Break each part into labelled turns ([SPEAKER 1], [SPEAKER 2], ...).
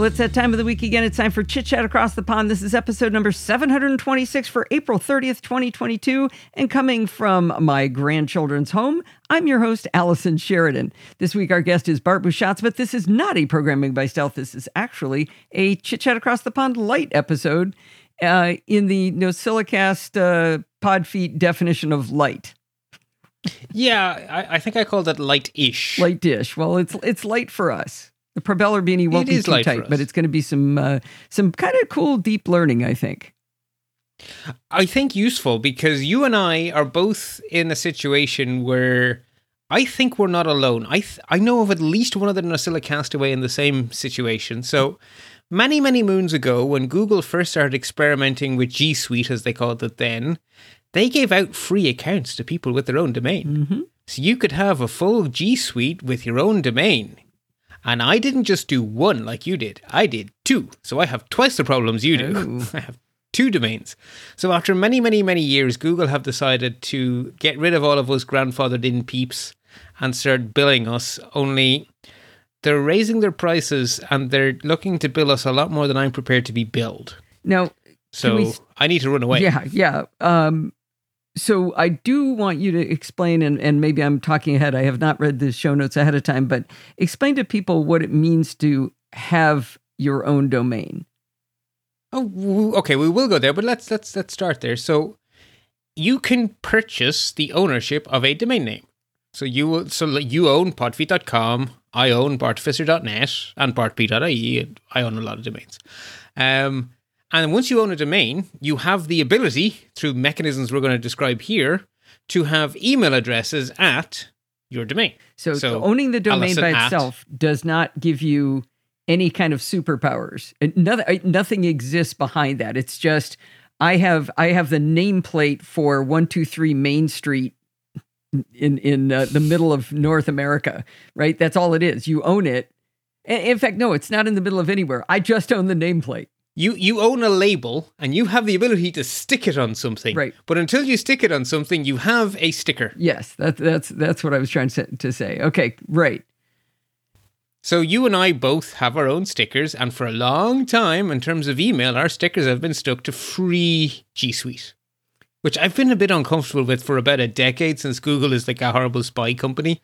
[SPEAKER 1] Well, it's that time of the week again. It's time for Chit Chat Across the Pond. This is episode number 726 for April 30th, 2022. And coming from my grandchildren's home, I'm your host, Allison Sheridan. This week, our guest is Bart Busschots, but this is not a Programming by Stealth. This is actually a Chit Chat Across the Pond light episode uh, in the NosillaCast uh, Podfeet definition of light.
[SPEAKER 2] Yeah, I, I think I called it light-ish.
[SPEAKER 1] Light dish. Well, it's it's light for us. The propeller beanie won't
[SPEAKER 2] It
[SPEAKER 1] be too tight, but it's going to be some uh, some kind of cool deep learning, I think.
[SPEAKER 2] I think useful because you and I are both in a situation where I think we're not alone. I th- I know of at least one other NosillaCastaway in the same situation. So many many moons ago, when Google first started experimenting with G Suite, as they called it then, they gave out free accounts to people with their own domain.
[SPEAKER 1] Mm-hmm.
[SPEAKER 2] So you could have a full G Suite with your own domain. And I didn't just do one like you did. I did two. So I have twice the problems you do. I have two domains. So after many, many, many years, Google have decided to get rid of all of us grandfathered in peeps and start billing us. Only they're raising their prices and they're looking to bill us a lot more than I'm prepared to be billed.
[SPEAKER 1] Now,
[SPEAKER 2] So
[SPEAKER 1] we
[SPEAKER 2] I need to run away.
[SPEAKER 1] yeah, yeah. Um, so I do want you to explain, and, and maybe I'm talking ahead. I have not read the show notes ahead of time, but explain to people what it means to have your own domain.
[SPEAKER 2] Oh, okay. We will go there, but let's let's let's start there. So, you can purchase the ownership of a domain name. So you. So you own podfeet.com. I own bartificer.net and bartb.ie. and I own a lot of domains. Um, and once you own a domain, you have the ability through mechanisms we're going to describe here to have email addresses at your domain.
[SPEAKER 1] So,
[SPEAKER 2] So,
[SPEAKER 1] owning the domain
[SPEAKER 2] Allison
[SPEAKER 1] by itself does not give you any kind of superpowers. Nothing, nothing exists behind that. It's just I have I have the nameplate for one two three Main Street in in uh, the middle of North America. Right, that's all it is. You own it. In in fact, no, it's not in the middle of anywhere. I just own the nameplate.
[SPEAKER 2] You you own a label and you have the ability to stick it on something.
[SPEAKER 1] Right.
[SPEAKER 2] But until you stick it on something, you have a sticker.
[SPEAKER 1] Yes, that, that's that's what I was trying to say- to say. Okay, right.
[SPEAKER 2] So you and I both have our own stickers, and for a long time, in terms of email, our stickers have been stuck to free G Suite, which I've been a bit uncomfortable with for about a decade since Google is like a horrible spy company.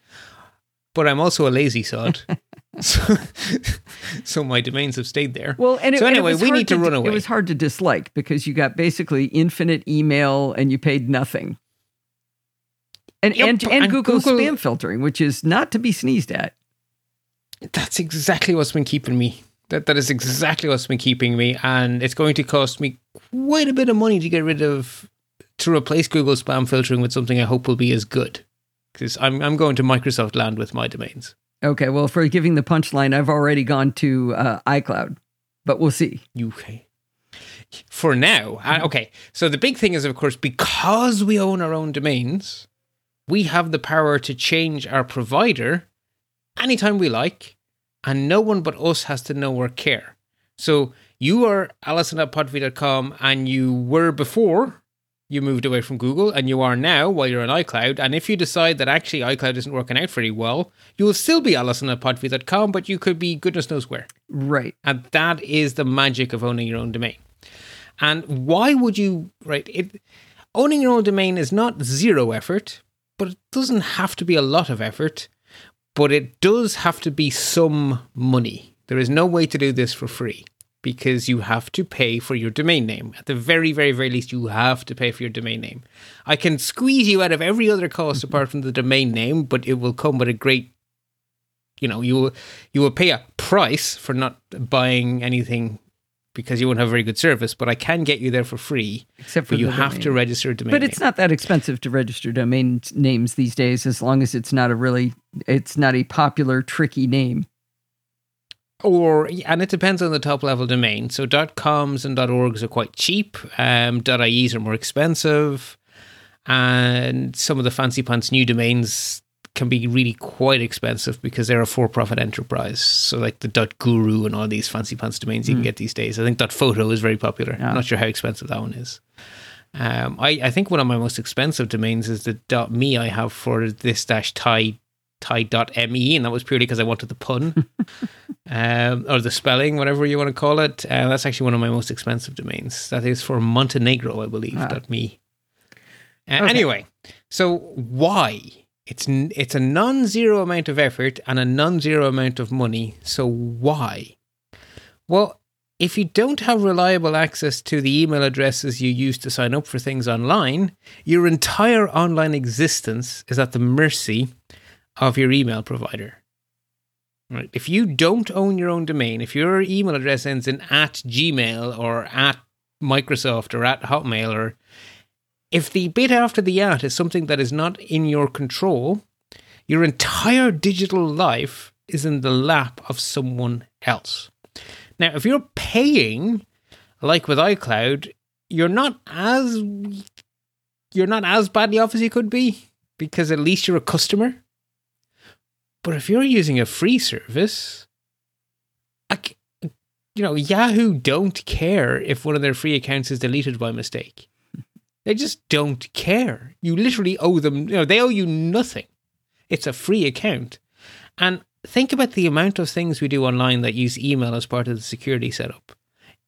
[SPEAKER 2] But I'm also a lazy sod. so, so my domains have stayed there.
[SPEAKER 1] Well, and it,
[SPEAKER 2] so
[SPEAKER 1] and
[SPEAKER 2] anyway,
[SPEAKER 1] was
[SPEAKER 2] we need to, run away.
[SPEAKER 1] It was hard to dislike because you got basically infinite email and you paid nothing. And
[SPEAKER 2] Yep,
[SPEAKER 1] and, and,
[SPEAKER 2] and
[SPEAKER 1] Google,
[SPEAKER 2] Google-
[SPEAKER 1] spam filtering, which is not to be sneezed at.
[SPEAKER 2] That's exactly what's been keeping me. That that is exactly what's been keeping me, and it's going to cost me quite a bit of money to get rid of to replace Google spam filtering with something I hope will be as good. Because I'm I'm going to Microsoft land with my domains.
[SPEAKER 1] Okay, well, for giving the punchline, I've already gone to uh, iCloud, but we'll see.
[SPEAKER 2] Okay. For now, uh, okay. So the big thing is, of course, because we own our own domains, we have the power to change our provider anytime we like, and no one but us has to know or care. So you are Allison at podfeet.com, and you were before you moved away from Google, and you are now while you're on iCloud. And if you decide that actually iCloud isn't working out very well, you will still be Allison at podfeet.com, but you could be goodness knows where.
[SPEAKER 1] Right.
[SPEAKER 2] And that is the magic of owning your own domain. And why would you, right? It, owning your own domain is not zero effort, but it doesn't have to be a lot of effort, but it does have to be some money. There is no way to do this for free because you have to pay for your domain name. At the very, very, very least, you have to pay for your domain name. I can squeeze you out of every other cost mm-hmm. apart from the domain name, but it will come with a great you know, you will you will pay a price for not buying anything because you won't have very good service, but I can get you there for free.
[SPEAKER 1] Except for
[SPEAKER 2] you have
[SPEAKER 1] domain.
[SPEAKER 2] to register a domain.
[SPEAKER 1] But it's
[SPEAKER 2] name.
[SPEAKER 1] not that expensive to register domain names these days, as long as it's not a really, it's not a popular, tricky name.
[SPEAKER 2] Or and it depends on the top level domain. So .coms and .orgs are quite cheap. Um, .ies are more expensive, and some of the fancy pants new domains can be really quite expensive because they're a for-profit enterprise. So like the .guru and all these fancy pants domains you can get these days. I think .photo is very popular.
[SPEAKER 1] Yeah.
[SPEAKER 2] I'm not sure how expensive that one is. Um, I, I think one of my most expensive domains is the .me I have for this dash Thai tide.me, and that was purely because I wanted the pun um, or the spelling, whatever you want to call it. Uh, that's actually one of my most expensive domains. That is for Montenegro, I believe.
[SPEAKER 1] Ah.
[SPEAKER 2] .me. Uh,
[SPEAKER 1] Okay.
[SPEAKER 2] Anyway, so why? It's it's a non-zero amount of effort and a non-zero amount of money. So why? Well, if you don't have reliable access to the email addresses you use to sign up for things online, your entire online existence is at the mercy of your email provider. Right. If you don't own your own domain, if your email address ends in at Gmail or at Microsoft or at Hotmail or if the bit after the at is something that is not in your control, your entire digital life is in the lap of someone else. Now, if you're paying, like with iCloud, you're not as you're not as badly off as you could be because at least you're a customer. But if you're using a free service, I you know, Yahoo don't care if one of their free accounts is deleted by mistake. They just don't care. You literally owe them, you know, they owe you nothing. It's a free account. And think about the amount of things we do online that use email as part of the security setup.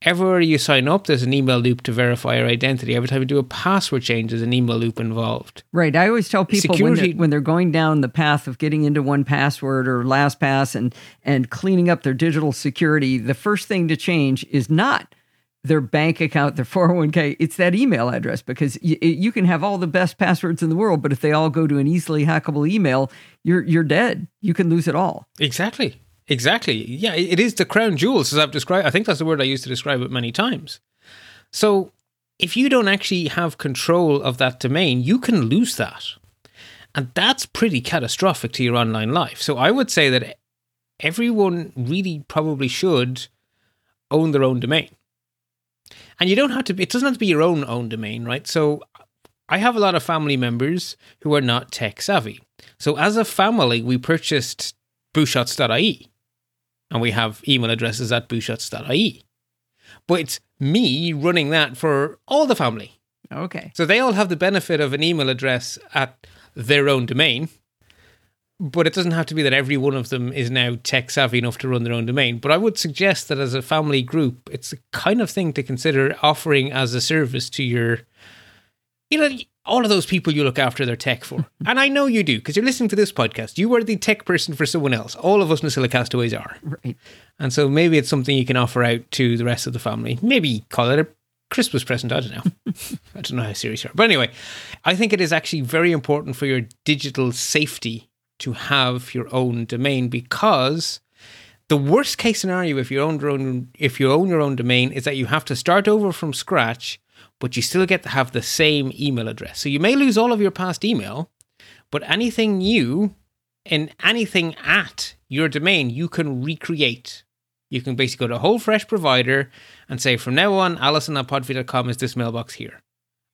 [SPEAKER 2] Everywhere you sign up, there's an email loop to verify your identity. Every time you do a password change, there's an email loop involved.
[SPEAKER 1] Right. I always tell people when they're, when they're going down the path of getting into 1Password or LastPass and and cleaning up their digital security, the first thing to change is not their bank account, their 401k. It's that email address because y- you can have all the best passwords in the world, but if they all go to an easily hackable email, you're you're dead. You can lose it all.
[SPEAKER 2] Exactly. Exactly. Yeah, it is the crown jewels as I've described. I think that's the word I used to describe it many times. So if you don't actually have control of that domain, you can lose that. And that's pretty catastrophic to your online life. So I would say that everyone really probably should own their own domain. And you don't have to be, it doesn't have to be your own own domain, right? So I have a lot of family members who are not tech savvy. So as a family, we purchased busschots.ie and we have email addresses at busschots.ie. But it's me running that for all the family.
[SPEAKER 1] Okay.
[SPEAKER 2] So they all have the benefit of an email address at their own domain. But it doesn't have to be that every one of them is now tech savvy enough to run their own domain. But I would suggest that as a family group, it's the kind of thing to consider offering as a service to your, you know, all of those people you look after their tech for. and I know you do because you're listening to this podcast. You are the tech person for someone else. All of us Castaways are.
[SPEAKER 1] Right.
[SPEAKER 2] And so maybe it's something you can offer out to the rest of the family. Maybe call it a Christmas present. I don't know. I don't know how serious you are. But anyway, I think it is actually very important for your digital safety to have your own domain because the worst case scenario if you own your own if you own your own domain is that you have to start over from scratch, but you still get to have the same email address. So you may lose all of your past email, but anything new and anything at your domain you can recreate. You can basically go to a whole fresh provider and say, from now on, Allison at is this mailbox here.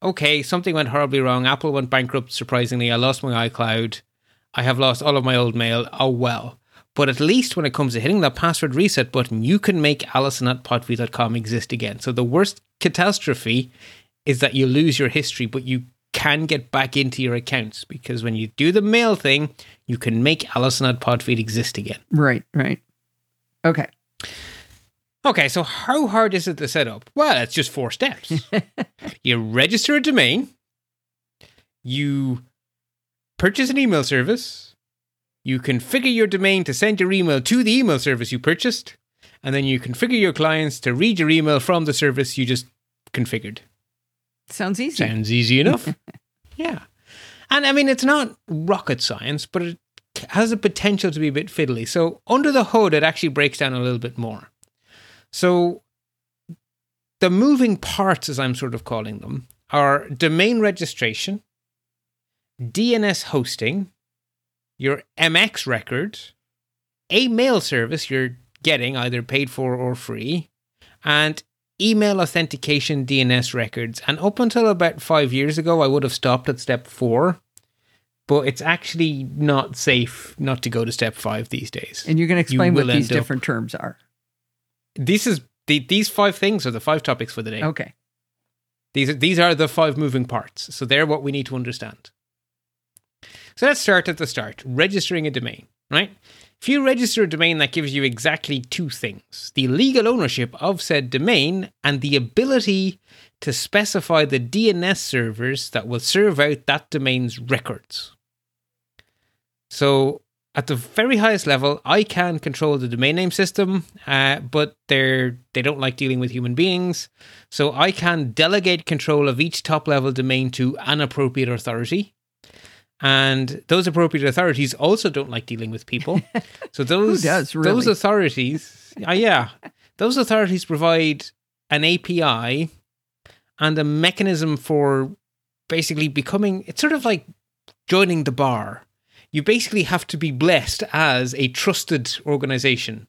[SPEAKER 2] Okay, something went horribly wrong. Apple went bankrupt, surprisingly. I lost my iCloud. I have lost all of my old mail. Oh well. But at least when it comes to hitting that password reset button, you can make Allison at podfeet.com exist again. So the worst catastrophe is that you lose your history, but you can get back into your accounts because when you do the mail thing, you can make Allison at Podfeet exist again.
[SPEAKER 1] Right. Right. Okay.
[SPEAKER 2] Okay, so how hard is it to set up? Well, it's just four steps. you register a domain, you purchase an email service, you configure your domain to send your email to the email service you purchased, and then you configure your clients to read your email from the service you just configured.
[SPEAKER 1] Sounds easy.
[SPEAKER 2] Sounds easy enough. yeah. And I mean, it's not rocket science, but it has the potential to be a bit fiddly. So, under the hood, it actually breaks down a little bit more. So, the moving parts, as I'm sort of calling them, are domain registration, DNS hosting, your MX record, a mail service you're getting either paid for or free, and email authentication DNS records. And up until about five years ago, I would have stopped at step four, but it's actually not safe not to go to step five these days.
[SPEAKER 1] And you're going to explain what these
[SPEAKER 2] end up-
[SPEAKER 1] different terms are.
[SPEAKER 2] This is the, these five things are the five topics for the day.
[SPEAKER 1] Okay.
[SPEAKER 2] These are, these are the five moving parts. So they're what we need to understand. So let's start at the start registering a domain, right? If you register a domain, that gives you exactly two things the legal ownership of said domain and the ability to specify the DNS servers that will serve out that domain's records. So, at the very highest level, ICANN control the domain name system, uh, but they're they don't like dealing with human beings. So ICANN delegate control of each top level domain to an appropriate authority. And those appropriate authorities also don't like dealing with people. So those
[SPEAKER 1] does,
[SPEAKER 2] those authorities, uh, yeah, those authorities provide an API and a mechanism for basically becoming. It's sort of like joining the bar. You basically have to be blessed as a trusted organization.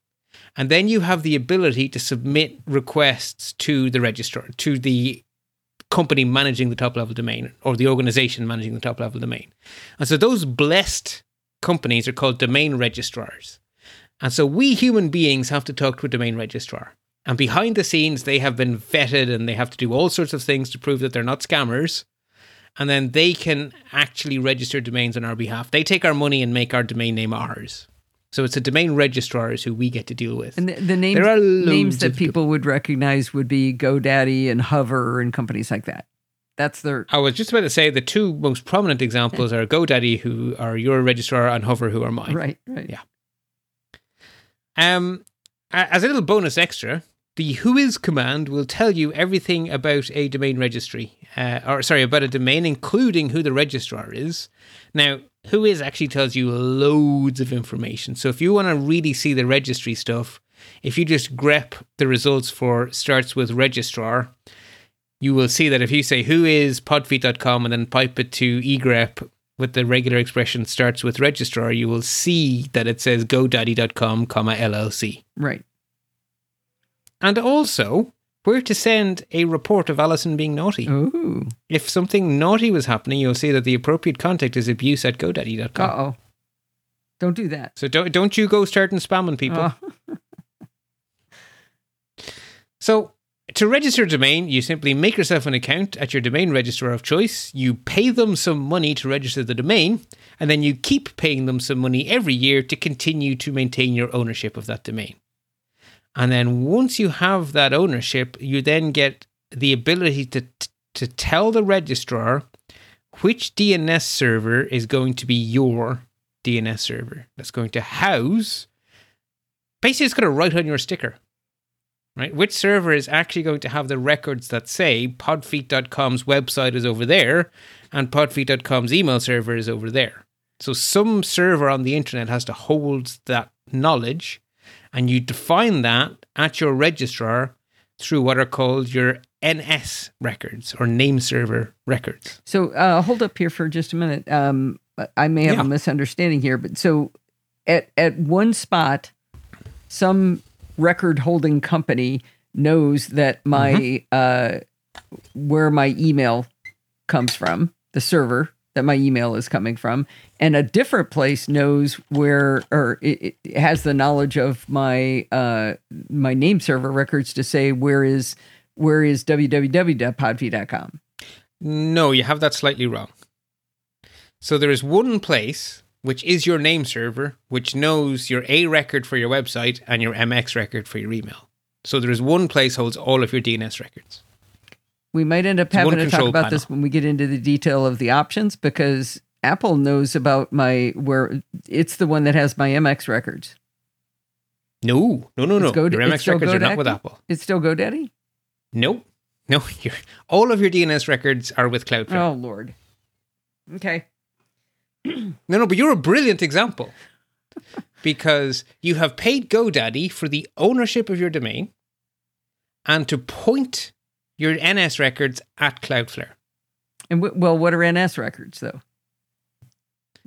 [SPEAKER 2] And then you have the ability to submit requests to the registrar, to the company managing the top level domain or the organization managing the top level domain. And so those blessed companies are called domain registrars. And so we human beings have to talk to a domain registrar. And behind the scenes, they have been vetted and they have to do all sorts of things to prove that they're not scammers. And then they can actually register domains on our behalf. They take our money and make our domain name ours. So it's a domain registrars who we get to deal with.
[SPEAKER 1] And the, the names,
[SPEAKER 2] There are
[SPEAKER 1] names that people would recognize would be GoDaddy and Hover and companies like that. That's their
[SPEAKER 2] I was just about to say the two most prominent examples are GoDaddy, who are your registrar, and Hover, who are mine.
[SPEAKER 1] right, right.
[SPEAKER 2] Yeah. Um, as a little bonus extra, the whois command will tell you everything about a domain registry, uh, or sorry, about a domain, including who the registrar is. Now, whois actually tells you loads of information. So if you want to really see the registry stuff, if you just grep the results for starts with registrar, you will see that if you say whois podfeet.com and then pipe it to egrep with the regular expression starts with registrar, you will see that it says godaddy.com, comma LLC.
[SPEAKER 1] Right.
[SPEAKER 2] And also where to send a report of Allison being naughty.
[SPEAKER 1] Ooh.
[SPEAKER 2] If something naughty was happening, you'll see that the appropriate contact is abuse at godaddy.com.
[SPEAKER 1] Uh oh. Don't do that.
[SPEAKER 2] So don't don't you go starting spamming people.
[SPEAKER 1] Oh,
[SPEAKER 2] So, to register a domain, you simply make yourself an account at your domain registrar of choice. You pay them some money to register the domain, and then you keep paying them some money every year to continue to maintain your ownership of that domain. And then once you have that ownership, you then get the ability to to tell the registrar which DNS server is going to be your DNS server that's going to house. Basically, it's going to write on your sticker right? Which server is actually going to have the records that say podfeet.com's website is over there and podfeet.com's email server is over there. So some server on the internet has to hold that knowledge and you define that at your registrar through what are called your NS records or name server records.
[SPEAKER 1] So uh, hold up here for just a minute. Um, I may have
[SPEAKER 2] Yeah.
[SPEAKER 1] a misunderstanding here, but so at at one spot, some record holding company knows that my
[SPEAKER 2] Mm-hmm.
[SPEAKER 1] uh, where my email comes from, the server that my email is coming from, and a different place knows where or it, it has the knowledge of my uh, my name server records to say where is where is www.podfeet.com.
[SPEAKER 2] No, you have that slightly wrong. So there is one place which is your name server, which knows your A record for your website and your MX record for your email. So there is one place holds all of your DNS records.
[SPEAKER 1] We might end up
[SPEAKER 2] one
[SPEAKER 1] having to talk about
[SPEAKER 2] panel.
[SPEAKER 1] this when we get into the detail of the options because Apple knows about my where it's the one that has my MX records.
[SPEAKER 2] No, no, no, no.
[SPEAKER 1] Go-
[SPEAKER 2] your MX records are not with Apple.
[SPEAKER 1] It's still GoDaddy.
[SPEAKER 2] Nope. No, your all of your DNS records are with Cloudflare.
[SPEAKER 1] Oh Lord. Okay.
[SPEAKER 2] No, no, but you're a brilliant example because you have paid GoDaddy for the ownership of your domain and to point your NS records at Cloudflare.
[SPEAKER 1] And w- well, what are NS records though?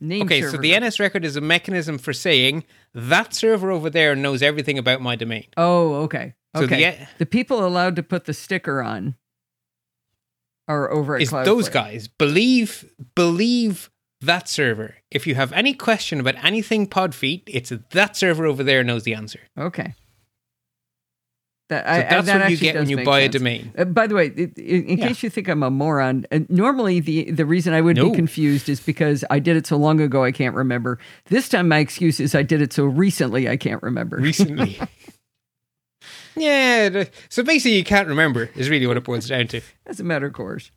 [SPEAKER 1] Name
[SPEAKER 2] Okay, so the NS record is a mechanism for saying that server over there knows everything about my domain.
[SPEAKER 1] Oh, okay.
[SPEAKER 2] So the-
[SPEAKER 1] Okay. the, people allowed to put the sticker on are over at
[SPEAKER 2] Is
[SPEAKER 1] Cloudflare.
[SPEAKER 2] those guys believe believe that server. If you have any question about anything Podfeet, it's that server over there knows the answer.
[SPEAKER 1] Okay. That,
[SPEAKER 2] So
[SPEAKER 1] I,
[SPEAKER 2] that's
[SPEAKER 1] that
[SPEAKER 2] what you get when you buy a domain.
[SPEAKER 1] Uh, by the way, in, in
[SPEAKER 2] Yeah.
[SPEAKER 1] case you think I'm a moron, uh, normally the the reason I would
[SPEAKER 2] No.
[SPEAKER 1] be confused is because I did it so long ago I can't remember. This time my excuse is I did it so recently I can't remember.
[SPEAKER 2] recently. yeah. So basically, you can't remember is really what it boils down to.
[SPEAKER 1] As a matter of course.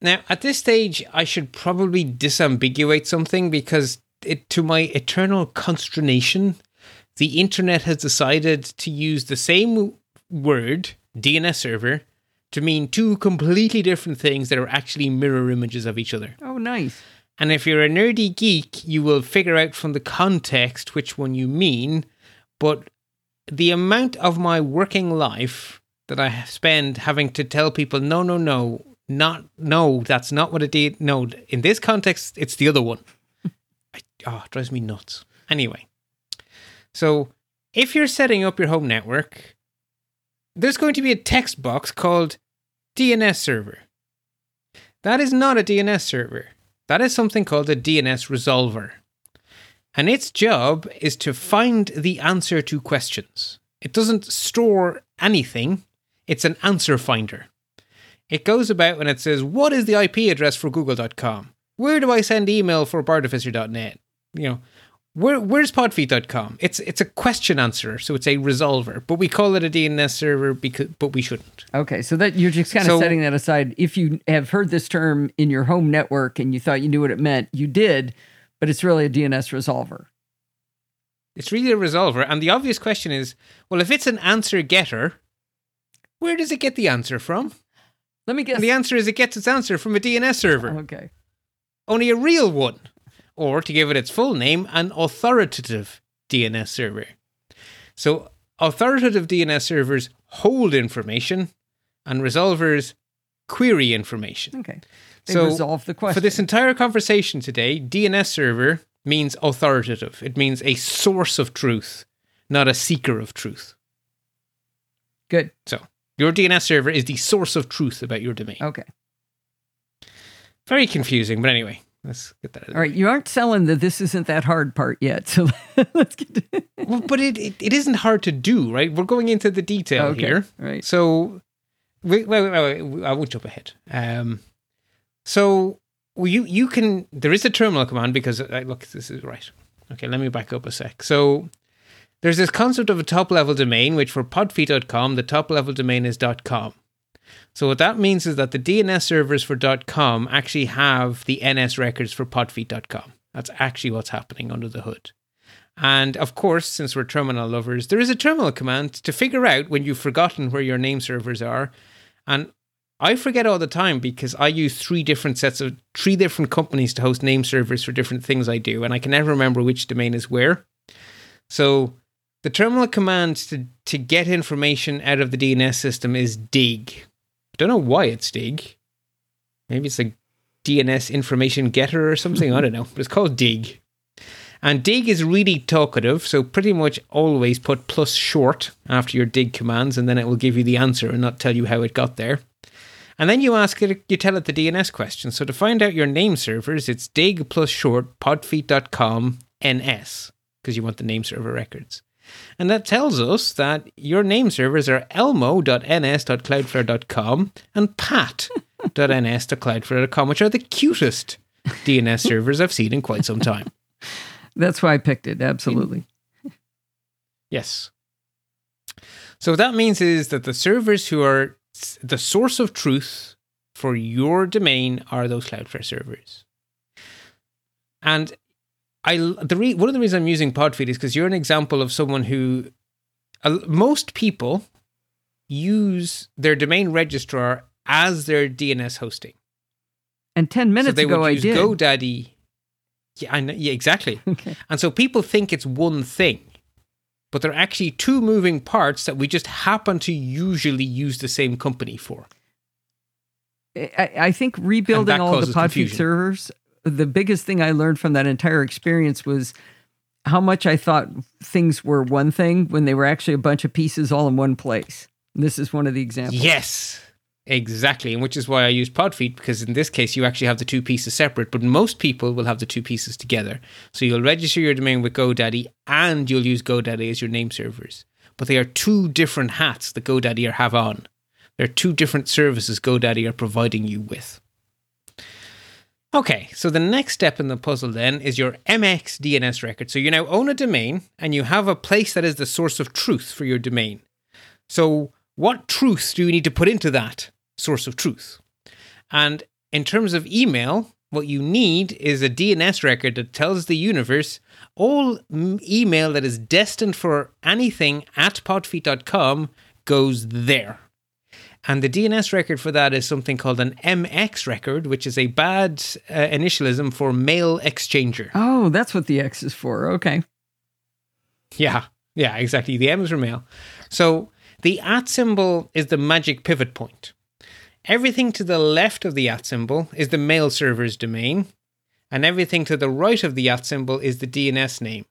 [SPEAKER 2] Now, at this stage, I should probably disambiguate something because, it, to my eternal consternation, the internet has decided to use the same word, DNS server, to mean two completely different things that are actually mirror images of each other.
[SPEAKER 1] Oh, nice.
[SPEAKER 2] And if you're a nerdy geek, you will figure out from the context which one you mean. But the amount of my working life that I spend having to tell people, no, no, no, not, no, that's not what it did. No, in this context, it's the other one. I, oh, it drives me nuts. Anyway, so if you're setting up your home network, there's going to be a text box called DNS server. That is not a DNS server. That is something called a DNS resolver. And its job is to find the answer to questions. It doesn't store anything, it's an answer finder. It goes about and it says, What is the IP address for Google.com? Where do I send email for Bartificer.net? You know, where, where's podfeet.com? It's it's a question answerer, so it's a resolver, but we call it a DNS server because but we shouldn't.
[SPEAKER 1] Okay, so that you're just kind of
[SPEAKER 2] So-
[SPEAKER 1] setting that aside. If you have heard this term in your home network and you thought you knew what it meant, you did, but it's really a DNS resolver.
[SPEAKER 2] It's really a resolver. And the obvious question is well, if it's an answer getter, where does it get the answer from?
[SPEAKER 1] Let me guess.
[SPEAKER 2] And the answer is it gets its answer from a DNS server,
[SPEAKER 1] okay.
[SPEAKER 2] only a real one. Or to give it its full name, an authoritative DNS server. So, authoritative DNS servers hold information, and resolvers query information.
[SPEAKER 1] Okay. They
[SPEAKER 2] So,
[SPEAKER 1] resolve the question.
[SPEAKER 2] For this entire conversation today, DNS server means authoritative. It means a source of truth, not a seeker of truth.
[SPEAKER 1] Good.
[SPEAKER 2] So, your DNS server is the source of truth about your domain.
[SPEAKER 1] Okay.
[SPEAKER 2] Very confusing, but anyway, let's get that out of the
[SPEAKER 1] All right. You aren't selling the this isn't that hard part yet. So let's get to
[SPEAKER 2] Well, but it, it, it isn't hard to do, right? We're going into the detail
[SPEAKER 1] Okay.
[SPEAKER 2] here.
[SPEAKER 1] Right.
[SPEAKER 2] So, wait, wait, wait, wait, I won't jump ahead. Um, so well, you you can there is a terminal command because uh, look, this is right. Okay, let me back up a sec. So there's this concept of a top level domain, which for podfeet.com, the top level domain is .com. So what that means is that the DNS servers for .com actually have the NS records for podfeet.com. That's actually what's happening under the hood. And of course, since we're terminal lovers, there is a terminal command to figure out when you've forgotten where your name servers are. And I forget all the time because I use three different sets of three different companies to host name servers for different things I do, and I can never remember which domain is where. So the terminal command to, to get information out of the DNS system is dig. I don't know why it's dig. Maybe it's a DNS information getter or something. I don't know. But it's called dig. And dig is really talkative, so pretty much always put plus short after your dig commands, and then it will give you the answer and not tell you how it got there. And then you ask it, you tell it the DNS question. So to find out your name servers, it's dig plus short podfeet.com ns, because you want the name server records. And that tells us that your name servers are elmo.ns.cloudflare.com and pat.ns.cloudflare.com, which are the cutest DNS servers I've seen in quite some time.
[SPEAKER 1] That's why I picked it. Absolutely.
[SPEAKER 2] Yes. So what that means is that the servers who are the source of truth for your domain are those Cloudflare servers. And I the re, one of the reasons I'm using Podfeet is because you're an example of someone who uh, most people use their domain registrar as their DNS hosting.
[SPEAKER 1] And 10 minutes
[SPEAKER 2] so they
[SPEAKER 1] ago
[SPEAKER 2] would
[SPEAKER 1] I did.
[SPEAKER 2] GoDaddy. Yeah, I know, yeah, exactly.
[SPEAKER 1] Okay.
[SPEAKER 2] And so people think it's one thing, but they're actually two moving parts that we just happen to usually use the same company for.
[SPEAKER 1] I, I think rebuilding all the Podfeet
[SPEAKER 2] confusion.
[SPEAKER 1] servers, the biggest thing I learned from that entire experience was how much I thought things were one thing when they were actually a bunch of pieces all in one place. This is one of the examples.
[SPEAKER 2] Yes, exactly. And which is why I use Podfeet, because in this case, you actually have the two pieces separate, but most people will have the two pieces together. So you'll register your domain with GoDaddy and you'll use GoDaddy as your name servers. but they are two different hats that GoDaddy have on. There are two different services GoDaddy are providing you with. Okay, so the next step in the puzzle then is your MX DNS record. So you now own a domain and you have a place that is the source of truth for your domain. So, what truth do you need to put into that source of truth? And in terms of email, what you need is a DNS record that tells the universe all email that is destined for anything at podfeet.com goes there. And the DNS record for that is something called an MX record, which is a bad uh, initialism for mail exchanger.
[SPEAKER 1] Oh, that's what the X is for. Okay.
[SPEAKER 2] Yeah, yeah, exactly. The M is for mail. So the at symbol is the magic pivot point. Everything to the left of the at symbol is the mail server's domain, and everything to the right of the at symbol is the DNS name.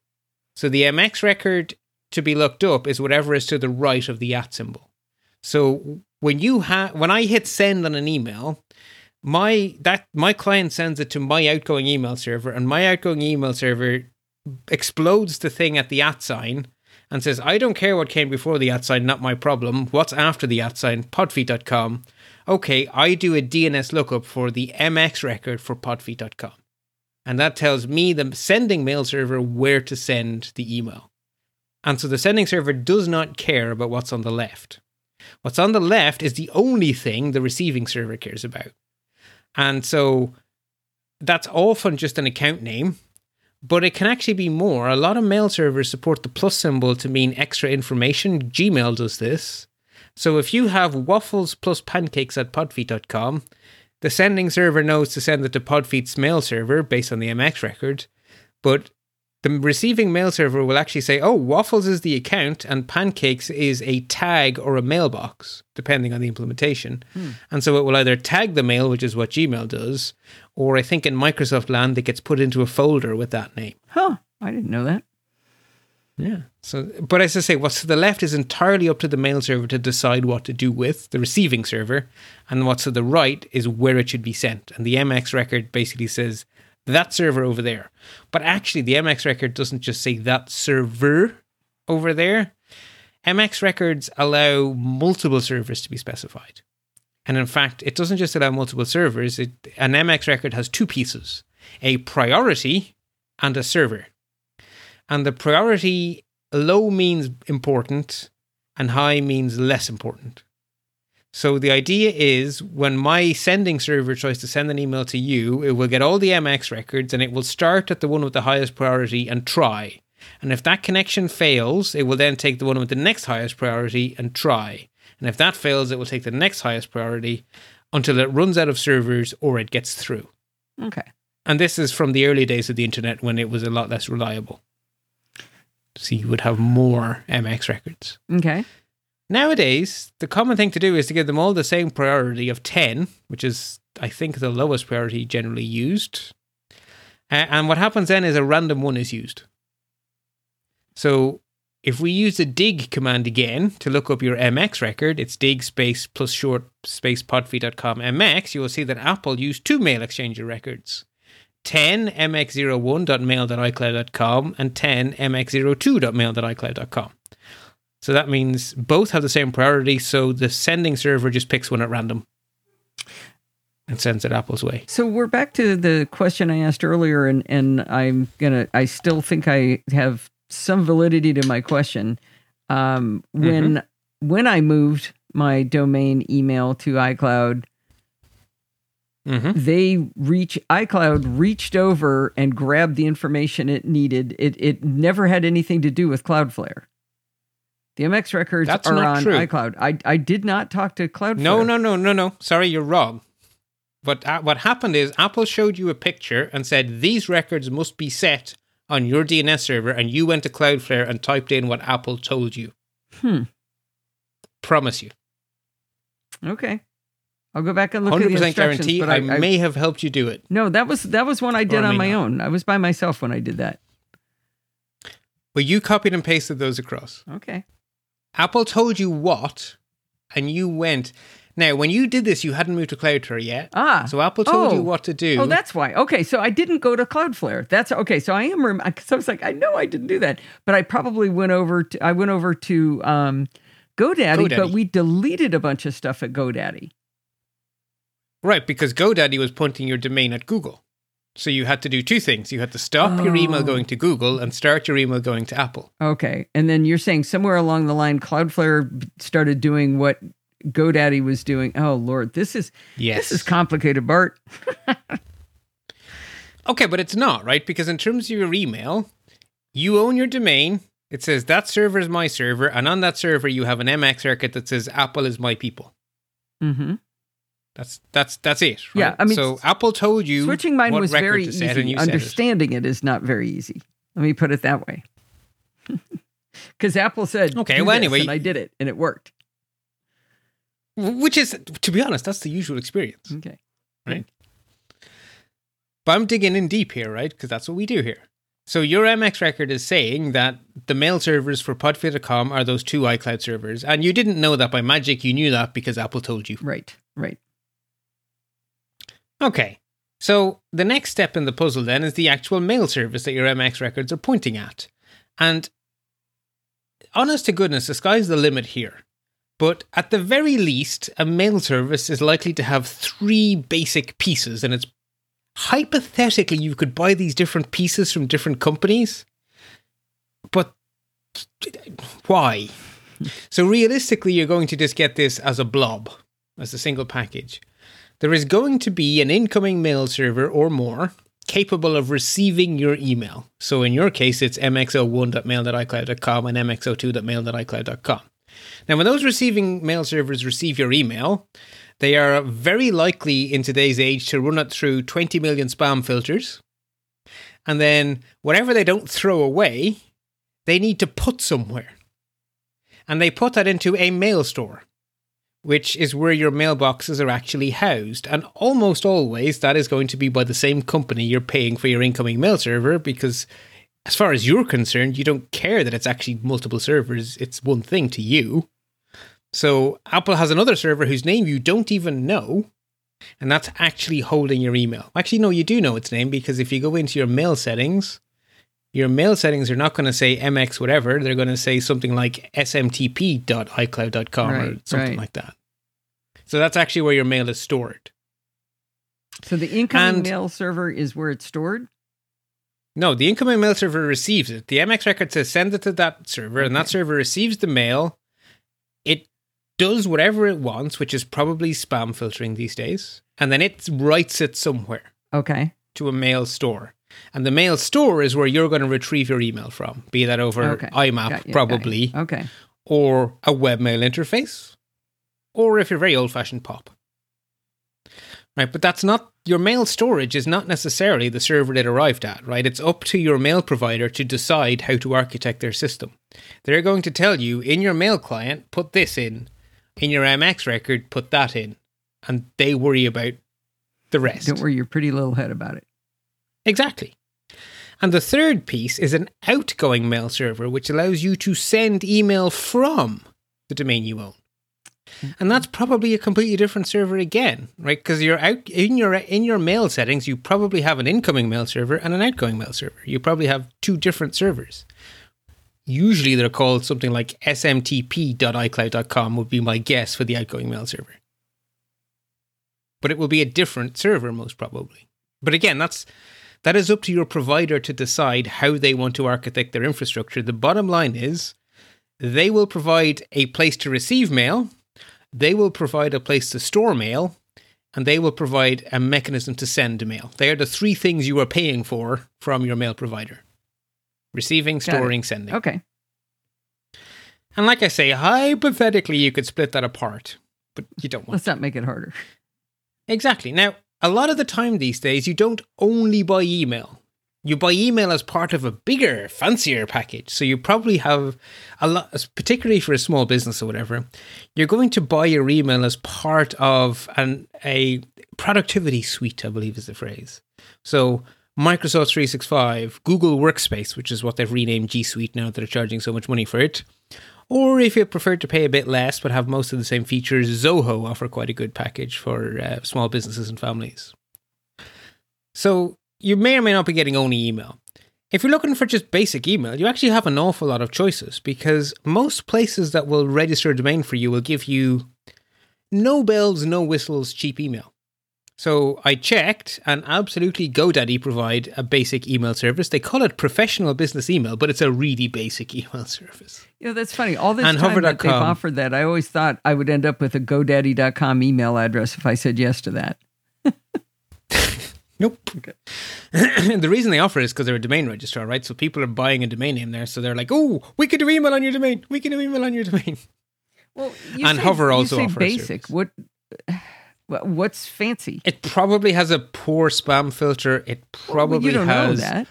[SPEAKER 2] So the MX record to be looked up is whatever is to the right of the at symbol. So when you have when I hit send on an email, my that my client sends it to my outgoing email server, and my outgoing email server explodes the thing at the at sign and says, I don't care what came before the at sign, not my problem. What's after the at sign? Podfeet.com. Okay, I do a DNS lookup for the MX record for podfeet.com. And that tells me, the sending mail server, where to send the email. And so the sending server does not care about what's on the left. What's on the left is the only thing the receiving server cares about. And so that's often just an account name, but it can actually be more. A lot of mail servers support the plus symbol to mean extra information. Gmail does this. So if you have waffles plus pancakes at podfeet.com, the sending server knows to send it to Podfeet's mail server based on the MX record, but the receiving mail server will actually say, oh, Waffles is the account and Pancakes is a tag or a mailbox, depending on the implementation. Hmm. And so it will either tag the mail, which is what Gmail does, or I think in Microsoft land, it gets put into a folder with that name.
[SPEAKER 1] Huh. I didn't know that.
[SPEAKER 2] Yeah. So, but as I say, what's to the left is entirely up to the mail server to decide what to do with the receiving server, and what's to the right is where it should be sent. And the MX record basically says that server over there. But actually, the MX record doesn't just say that server over there. MX records allow multiple servers to be specified. And in fact, it doesn't just allow multiple servers, it, an MX record has two pieces a priority and a server. And the priority low means important and high means less important. So the idea is when my sending server tries to send an email to you, it will get all the MX records and it will start at the one with the highest priority and try. And if that connection fails, it will then take the one with the next highest priority and try. And if that fails, it will take the next highest priority until it runs out of servers or it gets through.
[SPEAKER 1] Okay.
[SPEAKER 2] And this is from the early days of the internet when it was a lot less reliable. So you would have more MX records.
[SPEAKER 1] Okay.
[SPEAKER 2] Nowadays, the common thing to do is to give them all the same priority of 10, which is, I think, the lowest priority generally used. And what happens then is a random one is used. So if we use the dig command again to look up your MX record, it's dig space plus short space podfeet.com MX, you will see that Apple used two mail exchanger records 10 mx01.mail.icloud.com and 10 mx02.mail.icloud.com. So that means both have the same priority. So the sending server just picks one at random and sends it Apple's way.
[SPEAKER 1] So we're back to the question I asked earlier, and and I'm gonna. I still think I have some validity to my question. Um, when mm-hmm. when I moved my domain email to iCloud, Mm-hmm. They reach iCloud reached over and grabbed the information it needed. It it never had anything to do with Cloudflare. The MX records That's are on true. iCloud. I I did not talk to Cloudflare.
[SPEAKER 2] No, no, no, no, no. Sorry, you're wrong. But uh, what happened is Apple showed you a picture and said these records must be set on your DNS server, and you went to Cloudflare and typed in what Apple told you.
[SPEAKER 1] Hmm.
[SPEAKER 2] Promise you.
[SPEAKER 1] Okay. I'll go back and look 100% at the instructions.
[SPEAKER 2] guarantee I, I, may have helped you do it.
[SPEAKER 1] No, that was that was one I did on my not. own. I was by myself when I did that.
[SPEAKER 2] Well, you copied and pasted those across.
[SPEAKER 1] Okay.
[SPEAKER 2] Apple told you what, and you went. Now, when you did this, you hadn't moved to Cloudflare yet.
[SPEAKER 1] Ah.
[SPEAKER 2] So Apple told
[SPEAKER 1] Oh.
[SPEAKER 2] you what to do.
[SPEAKER 1] Oh, that's why. Okay, so I didn't go to Cloudflare. That's okay. So I am. Rem- cause I was like, I know I didn't do that, but I probably went over. To, I went over to um, GoDaddy, but we deleted a bunch of stuff at GoDaddy.
[SPEAKER 2] Right, because GoDaddy was pointing your domain at Google. So you had to do two things. You had to stop your email
[SPEAKER 1] Oh.
[SPEAKER 2] going to Google and start your email going to Apple.
[SPEAKER 1] Okay, and then you're saying somewhere along the line, Cloudflare started doing what GoDaddy was doing. Oh Lord, this is
[SPEAKER 2] Yes.
[SPEAKER 1] this is complicated, Bart.
[SPEAKER 2] Okay, but it's not, right? Because in terms of your email, you own your domain. It says that server is my server, and on that server you have an MX record that says Apple is my people.
[SPEAKER 1] Mm-hmm.
[SPEAKER 2] That's that's that's it. Right?
[SPEAKER 1] Yeah, I mean,
[SPEAKER 2] so Apple told you
[SPEAKER 1] Switching mine
[SPEAKER 2] what
[SPEAKER 1] was very easy.
[SPEAKER 2] set it.
[SPEAKER 1] Understanding it is not very easy. Let me put it that way. Because Apple said,
[SPEAKER 2] Okay, well, anyway-
[SPEAKER 1] and I did it, and it worked.
[SPEAKER 2] Which is, to be honest, that's the usual experience.
[SPEAKER 1] Okay.
[SPEAKER 2] Right. But I'm digging in deep here, right? Because that's what we do here. So your MX record is saying that the mail servers for podfeet.com are those two iCloud servers. And you didn't know that by magic. You knew that because Apple told you.
[SPEAKER 1] Right. Right.
[SPEAKER 2] Okay. So the next step in the puzzle then is the actual mail service that your MX records are pointing at. And honest to goodness, the sky's the limit here. But at the very least, a mail service is likely to have three basic pieces, and it's hypothetically you could buy these different pieces from different companies. But why? So realistically, you're going to just get this as a blob, as a single package. There is going to be an incoming mail server or more capable of receiving your email. So in your case, it's mx01.mail.icloud.com and mx02.mail.icloud.com. Now, when those receiving mail servers receive your email, they are very likely in today's age to run it through 20 million spam filters. And then whatever they don't throw away, they need to put somewhere. And they put that into a mail store which is where your mailboxes are actually housed. And almost always that is going to be by the same company you're paying for your incoming mail server because, as far as you're concerned, you don't care that it's actually multiple servers, it's one thing to you. So Apple has another server whose name you don't even know. And that's actually holding your email. Actually, no, you do know its name because if you go into your mail settings, your mail settings are not going to say MX whatever. They're going to say something like smtp.icloud.com or something
[SPEAKER 1] right.
[SPEAKER 2] like that. So that's actually where your mail is stored.
[SPEAKER 1] So the incoming
[SPEAKER 2] And-
[SPEAKER 1] mail server is where it's stored.
[SPEAKER 2] No, the incoming mail server receives it. The MX record says send it to that server, and that server receives the mail. It does whatever it wants, which is probably spam filtering these days, and then it writes it somewhere
[SPEAKER 1] Okay.
[SPEAKER 2] to a mail store. And the mail store is where you're going to retrieve your email from, be that over
[SPEAKER 1] Okay.
[SPEAKER 2] IMAP,
[SPEAKER 1] Got you, got you.
[SPEAKER 2] probably,
[SPEAKER 1] Okay.
[SPEAKER 2] or a webmail interface, or if you're very old fashioned, POP. Right, but that's not your mail storage is not necessarily the server it arrived at, right? It's up to your mail provider to decide how to architect their system. They're going to tell you in your mail client, put this in, in your MX record, put that in, and they worry about the rest.
[SPEAKER 1] Don't worry your pretty little head about it.
[SPEAKER 2] Exactly. And the third piece is an outgoing mail server, which allows you to send email from the domain you own. And that's probably a completely different server again, right? Because you're out in your in your mail settings, you probably have an incoming mail server and an outgoing mail server. You probably have two different servers. Usually they're called something like smtp.icloud.com would be my guess for the outgoing mail server. But it will be a different server most probably. But again, that's that is up to your provider to decide how they want to architect their infrastructure. The bottom line is they will provide a place to receive mail, they will provide a place to store mail, and they will provide a mechanism to send mail. They are the three things you are paying for from your mail provider receiving, storing, sending.
[SPEAKER 1] Okay.
[SPEAKER 2] And like I say, hypothetically, you could split that apart, but you don't want
[SPEAKER 1] Let's not make it harder.
[SPEAKER 2] Exactly. Now, a lot of the time these days, you don't only buy email. You buy email as part of a bigger, fancier package. So you probably have a lot, particularly for a small business or whatever, you're going to buy your email as part of an a productivity suite, I believe is the phrase. So Microsoft 365, Google Workspace, which is what they've renamed G Suite now that they're charging so much money for it, Or if you prefer to pay a bit less but have most of the same features, Zoho offer quite a good package for uh, small businesses and families. So you may or may not be getting only email. If you're looking for just basic email, you actually have an awful lot of choices because most places that will register a domain for you will give you no bells, no whistles, cheap email. So I checked, and absolutely GoDaddy provide a basic email service. They call it professional business email, but it's a really basic email service.
[SPEAKER 1] You know, that's funny. All this and time that they've offered that, I always thought I would end up with a GoDaddy.com email address if I said yes to that.
[SPEAKER 2] nope. Okay. the reason they offer it is because they're a domain registrar, right? So people are buying a domain name there. So they're like, oh, we can do email on your domain. We can do email on your domain.
[SPEAKER 1] Well, and say, Hover also offers basic. What? What's fancy?
[SPEAKER 2] It probably has a poor spam filter. It probably well, you don't has. Know that.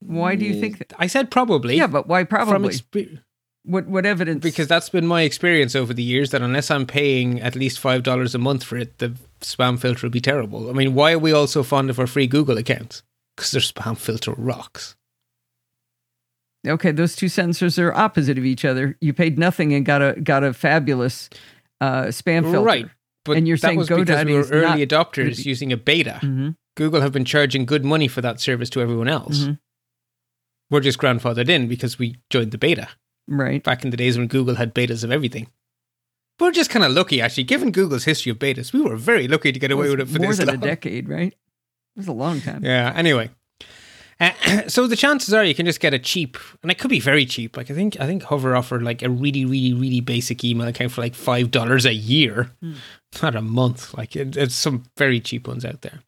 [SPEAKER 1] Why do you think that?
[SPEAKER 2] I said probably.
[SPEAKER 1] Yeah, but why probably? Exp- what what evidence?
[SPEAKER 2] Because that's been my experience over the years. That unless I'm paying at least five dollars a month for it, the spam filter will be terrible. I mean, why are we all so fond of our free Google accounts? Because their spam filter rocks.
[SPEAKER 1] Okay, those two sentences are opposite of each other. You paid nothing and got a got a fabulous uh, spam filter.
[SPEAKER 2] Right. But and you're that saying was GoDaddy because we were early adopters using a beta. Mm-hmm. Google have been charging good money for that service to everyone else. Mm-hmm. We're just grandfathered in because we joined the beta.
[SPEAKER 1] Right.
[SPEAKER 2] Back in the days when Google had betas of everything. We're just kind of lucky, actually. Given Google's history of betas, we were very lucky to get away with it for
[SPEAKER 1] more
[SPEAKER 2] than
[SPEAKER 1] long. a decade, right? It was a long time.
[SPEAKER 2] Yeah. Anyway, uh, so the chances are you can just get a cheap, and it could be very cheap. Like I think I think Hover offered like a really really really basic email account for like five dollars a year, mm. not a month. Like it, it's some very cheap ones out there.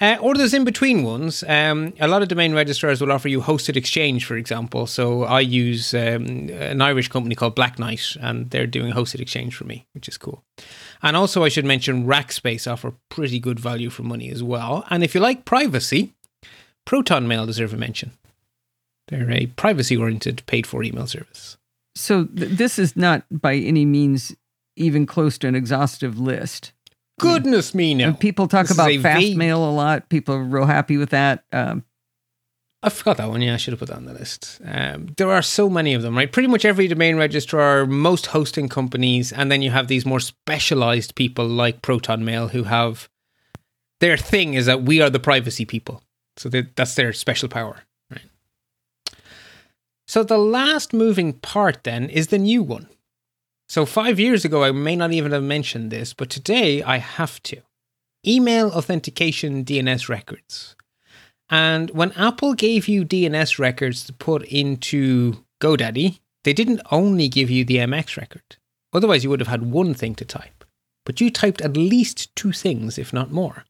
[SPEAKER 2] Uh, or there's in between ones. Um, a lot of domain registrars will offer you hosted exchange, for example. So I use um, an Irish company called Blacknight, and they're doing hosted exchange for me, which is cool. And also, I should mention Rackspace offer pretty good value for money as well. And if you like privacy, Proton Mail deserve a mention. They're a privacy oriented paid for email service.
[SPEAKER 1] So th- this is not by any means even close to an exhaustive list.
[SPEAKER 2] Goodness I mean, me, no.
[SPEAKER 1] People talk this about fast vague... mail a lot. People are real happy with that. Um,
[SPEAKER 2] I forgot that one. Yeah, I should have put that on the list. Um, there are so many of them, right? Pretty much every domain registrar, most hosting companies, and then you have these more specialized people like Proton Mail who have their thing is that we are the privacy people. So that's their special power. Right. So the last moving part then is the new one. So five years ago, I may not even have mentioned this, but today I have to. Email authentication DNS records. And when Apple gave you DNS records to put into GoDaddy, they didn't only give you the MX record. Otherwise, you would have had one thing to type. But you typed at least two things, if not more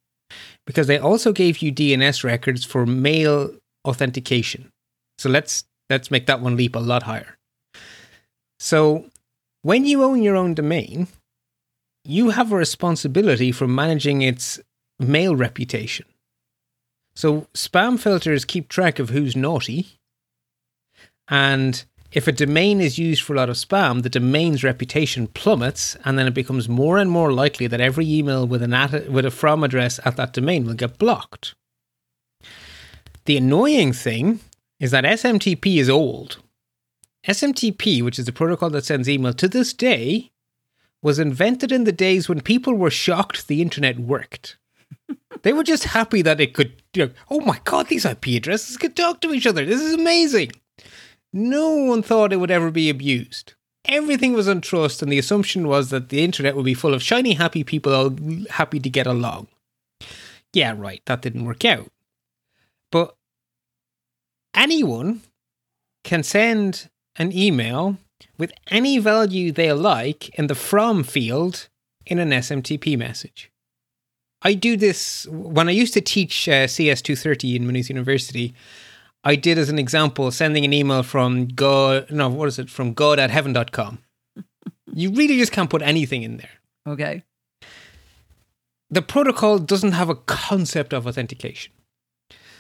[SPEAKER 2] because they also gave you DNS records for mail authentication. So let's let's make that one leap a lot higher. So when you own your own domain, you have a responsibility for managing its mail reputation. So spam filters keep track of who's naughty. And if a domain is used for a lot of spam, the domain's reputation plummets, and then it becomes more and more likely that every email with an at, with a from address at that domain will get blocked. The annoying thing is that SMTP is old. SMTP, which is the protocol that sends email to this day, was invented in the days when people were shocked the internet worked. they were just happy that it could, you know, oh my god, these IP addresses could talk to each other. This is amazing. No one thought it would ever be abused. Everything was on trust, and the assumption was that the internet would be full of shiny, happy people all happy to get along. Yeah, right, that didn't work out. But anyone can send an email with any value they like in the from field in an SMTP message. I do this when I used to teach uh, CS230 in Maynooth University. I did as an example sending an email from God, no, what is it? From God at heaven.com. you really just can't put anything in there.
[SPEAKER 1] Okay.
[SPEAKER 2] The protocol doesn't have a concept of authentication.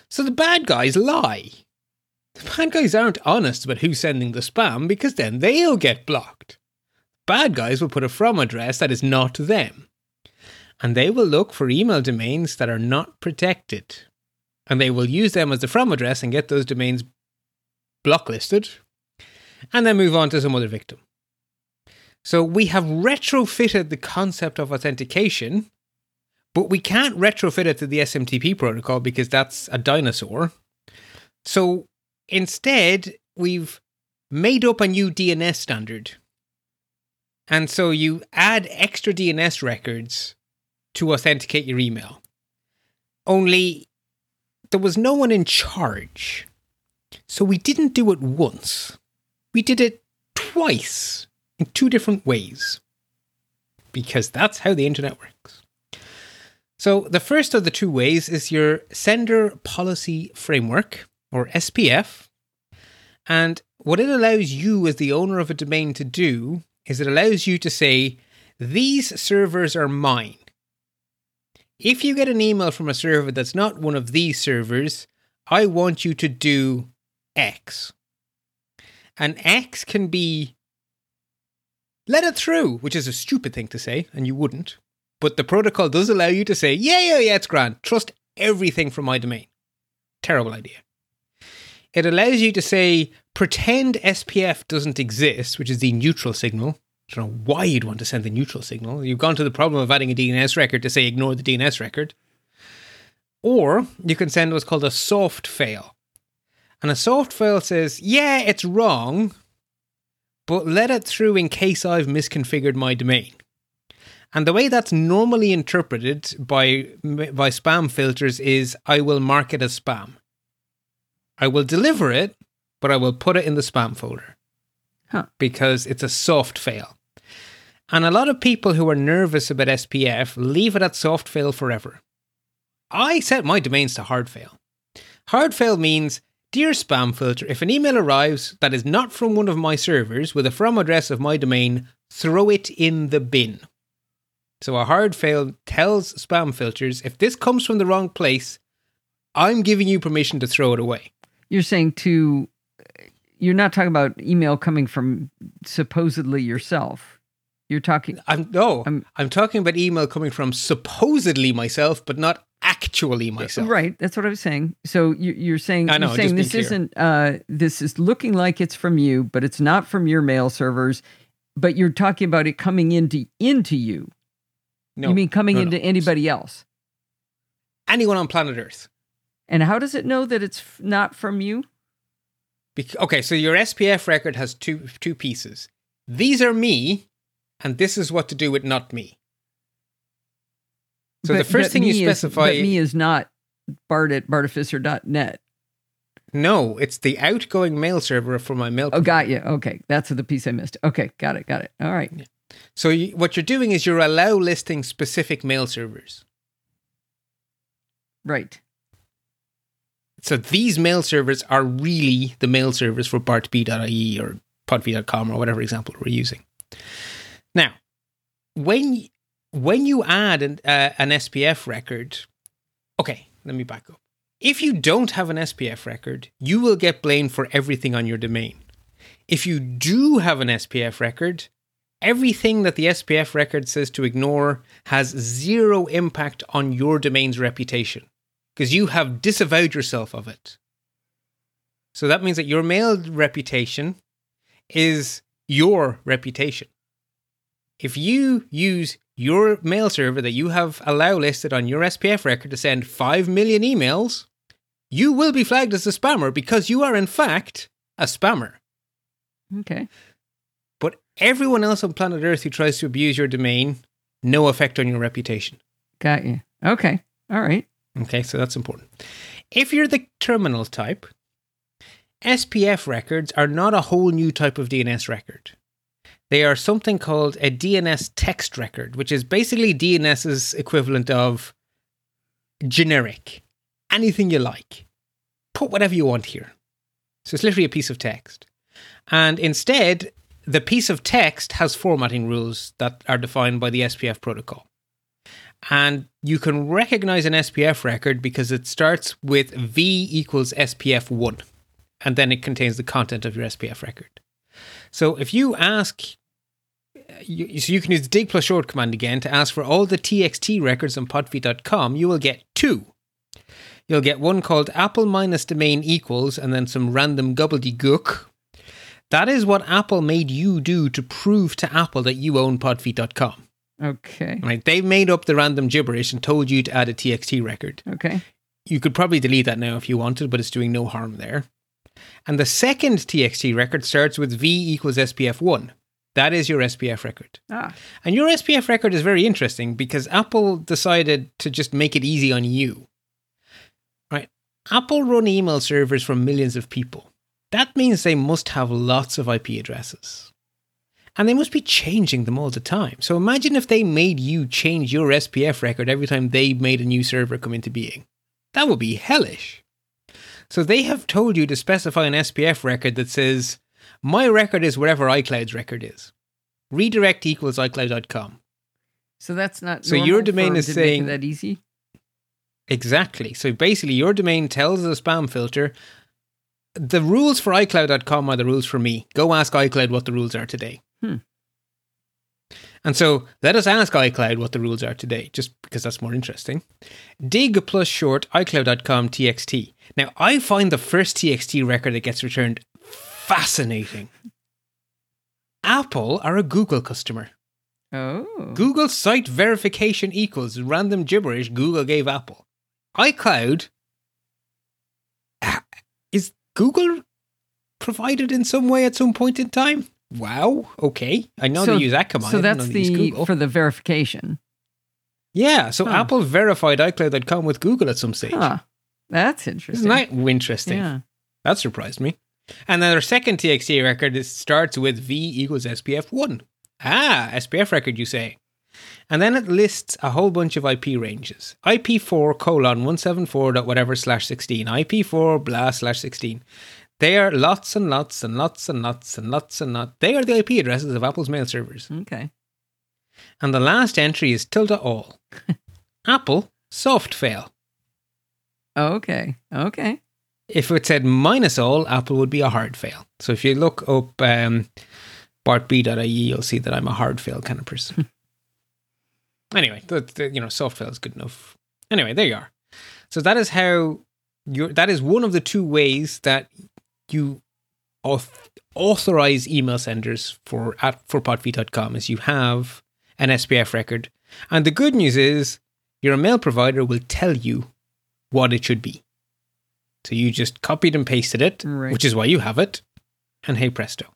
[SPEAKER 2] So the bad guys lie. The bad guys aren't honest about who's sending the spam because then they'll get blocked. Bad guys will put a from address that is not them. And they will look for email domains that are not protected and they will use them as the from address and get those domains blocklisted. and then move on to some other victim. So we have retrofitted the concept of authentication, but we can't retrofit it to the SMTP protocol because that's a dinosaur. So instead, we've made up a new DNS standard. And so you add extra DNS records to authenticate your email. Only there was no one in charge. So we didn't do it once. We did it twice in two different ways. Because that's how the internet works. So the first of the two ways is your Sender Policy Framework, or SPF. And what it allows you as the owner of a domain to do is it allows you to say, these servers are mine. If you get an email from a server that's not one of these servers, I want you to do X. And X can be let it through, which is a stupid thing to say, and you wouldn't. But the protocol does allow you to say, yeah, yeah, yeah, it's grand. Trust everything from my domain. Terrible idea. It allows you to say, pretend SPF doesn't exist, which is the neutral signal. I don't know why you'd want to send the neutral signal. You've gone to the problem of adding a DNS record to say, ignore the DNS record. Or you can send what's called a soft fail. And a soft fail says, yeah, it's wrong, but let it through in case I've misconfigured my domain. And the way that's normally interpreted by, by spam filters is I will mark it as spam. I will deliver it, but I will put it in the spam folder.
[SPEAKER 1] Huh.
[SPEAKER 2] Because it's a soft fail. And a lot of people who are nervous about SPF leave it at soft fail forever. I set my domains to hard fail. Hard fail means Dear spam filter, if an email arrives that is not from one of my servers with a from address of my domain, throw it in the bin. So a hard fail tells spam filters if this comes from the wrong place, I'm giving you permission to throw it away.
[SPEAKER 1] You're saying to, you're not talking about email coming from supposedly yourself. You're talking.
[SPEAKER 2] I'm no. I'm, I'm talking about email coming from supposedly myself, but not actually myself.
[SPEAKER 1] Right. That's what I was saying. So you, are saying
[SPEAKER 2] I know,
[SPEAKER 1] you're saying this isn't. Uh, this is looking like it's from you, but it's not from your mail servers. But you're talking about it coming into into you.
[SPEAKER 2] No,
[SPEAKER 1] you mean coming
[SPEAKER 2] no,
[SPEAKER 1] into
[SPEAKER 2] no.
[SPEAKER 1] anybody else?
[SPEAKER 2] Anyone on planet Earth.
[SPEAKER 1] And how does it know that it's f- not from you?
[SPEAKER 2] Bec- okay, so your SPF record has two two pieces. These are me, and this is what to do with not me. So
[SPEAKER 1] But-
[SPEAKER 2] the first thing you
[SPEAKER 1] is-
[SPEAKER 2] specify,
[SPEAKER 1] but me is not Bart at bartificer.net.
[SPEAKER 2] no, it's the outgoing mail server for my mail.
[SPEAKER 1] Oh, got you. Okay, that's the piece I missed. Okay, got it, got it. All right.
[SPEAKER 2] So you, what you're doing is you're allow listing specific mail servers.
[SPEAKER 1] Right.
[SPEAKER 2] So these mail servers are really the mail servers for bartb.ie or podfeet.com or whatever example we're using. Now, when when you add an, uh, an SPF record, okay, let me back up. If you don't have an SPF record, you will get blamed for everything on your domain. If you do have an SPF record, everything that the SPF record says to ignore has zero impact on your domain's reputation because you have disavowed yourself of it. So that means that your mail reputation is your reputation. If you use your mail server that you have allow listed on your SPF record to send 5 million emails, you will be flagged as a spammer because you are, in fact, a spammer.
[SPEAKER 1] Okay.
[SPEAKER 2] But everyone else on planet Earth who tries to abuse your domain, no effect on your reputation.
[SPEAKER 1] Got you. Okay. All right.
[SPEAKER 2] Okay, so that's important. If you're the terminal type, SPF records are not a whole new type of DNS record. They are something called a DNS text record, which is basically DNS's equivalent of generic. Anything you like. Put whatever you want here. So it's literally a piece of text. And instead, the piece of text has formatting rules that are defined by the SPF protocol. And you can recognize an SPF record because it starts with V equals SPF 1, and then it contains the content of your SPF record. So if you ask, you, so you can use the dig plus short command again to ask for all the TXT records on podfeet.com, you will get two. You'll get one called apple minus domain equals, and then some random gobbledygook. That is what Apple made you do to prove to Apple that you own podfeet.com.
[SPEAKER 1] Okay.
[SPEAKER 2] Right? They made up the random gibberish and told you to add a TXT record.
[SPEAKER 1] Okay.
[SPEAKER 2] You could probably delete that now if you wanted, but it's doing no harm there. And the second TXT record starts with V equals SPF1. That is your SPF record.
[SPEAKER 1] Ah.
[SPEAKER 2] And your SPF record is very interesting because Apple decided to just make it easy on you. Right? Apple run email servers from millions of people. That means they must have lots of IP addresses. And they must be changing them all the time. So imagine if they made you change your SPF record every time they made a new server come into being. That would be hellish. So they have told you to specify an SPF record that says, my record is wherever iCloud's record is. Redirect equals iCloud.com.
[SPEAKER 1] So that's not.
[SPEAKER 2] So your domain is
[SPEAKER 1] to make it
[SPEAKER 2] saying-
[SPEAKER 1] that easy.
[SPEAKER 2] Exactly. So basically, your domain tells the spam filter the rules for iCloud.com are the rules for me. Go ask iCloud what the rules are today.
[SPEAKER 1] Hmm.
[SPEAKER 2] And so let us ask iCloud what the rules are today, just because that's more interesting. Dig plus short iCloud.com txt. Now, I find the first txt record that gets returned fascinating. Apple are a Google customer.
[SPEAKER 1] Oh.
[SPEAKER 2] Google site verification equals random gibberish Google gave Apple. iCloud Ah, is Google provided in some way at some point in time? Wow. Okay. I know
[SPEAKER 1] So-
[SPEAKER 2] they use Akamai. I
[SPEAKER 1] So that's
[SPEAKER 2] know they use
[SPEAKER 1] the
[SPEAKER 2] Google.
[SPEAKER 1] for the verification.
[SPEAKER 2] yeah. So
[SPEAKER 1] Huh.
[SPEAKER 2] Apple verified iCloud.com with Google at some stage.
[SPEAKER 1] Huh. That's interesting.
[SPEAKER 2] Isn't that interesting?
[SPEAKER 1] Yeah.
[SPEAKER 2] That surprised me. And then our second TXT record starts with V equals SPF1. Ah, SPF record, you say. And then it lists a whole bunch of IP ranges. IP4 colon 174 dot whatever slash 16. IP4 blah slash 16. They are lots and lots and lots and lots and lots and lots. They are the IP addresses of Apple's mail servers.
[SPEAKER 1] Okay.
[SPEAKER 2] And the last entry is tilde all. Apple soft fail.
[SPEAKER 1] Okay. Okay.
[SPEAKER 2] If it said minus all, Apple would be a hard fail. So if you look up um, bartb.ie, you'll see that I'm a hard fail kind of person. anyway, the, the, you know, soft fail is good enough. Anyway, there you are. So that is how you that is one of the two ways that you auth- authorize email senders for at for podfeet.com is you have an SPF record. And the good news is your mail provider will tell you what it should be. So you just copied and pasted it,
[SPEAKER 1] Right.
[SPEAKER 2] which is why you have it. And hey presto.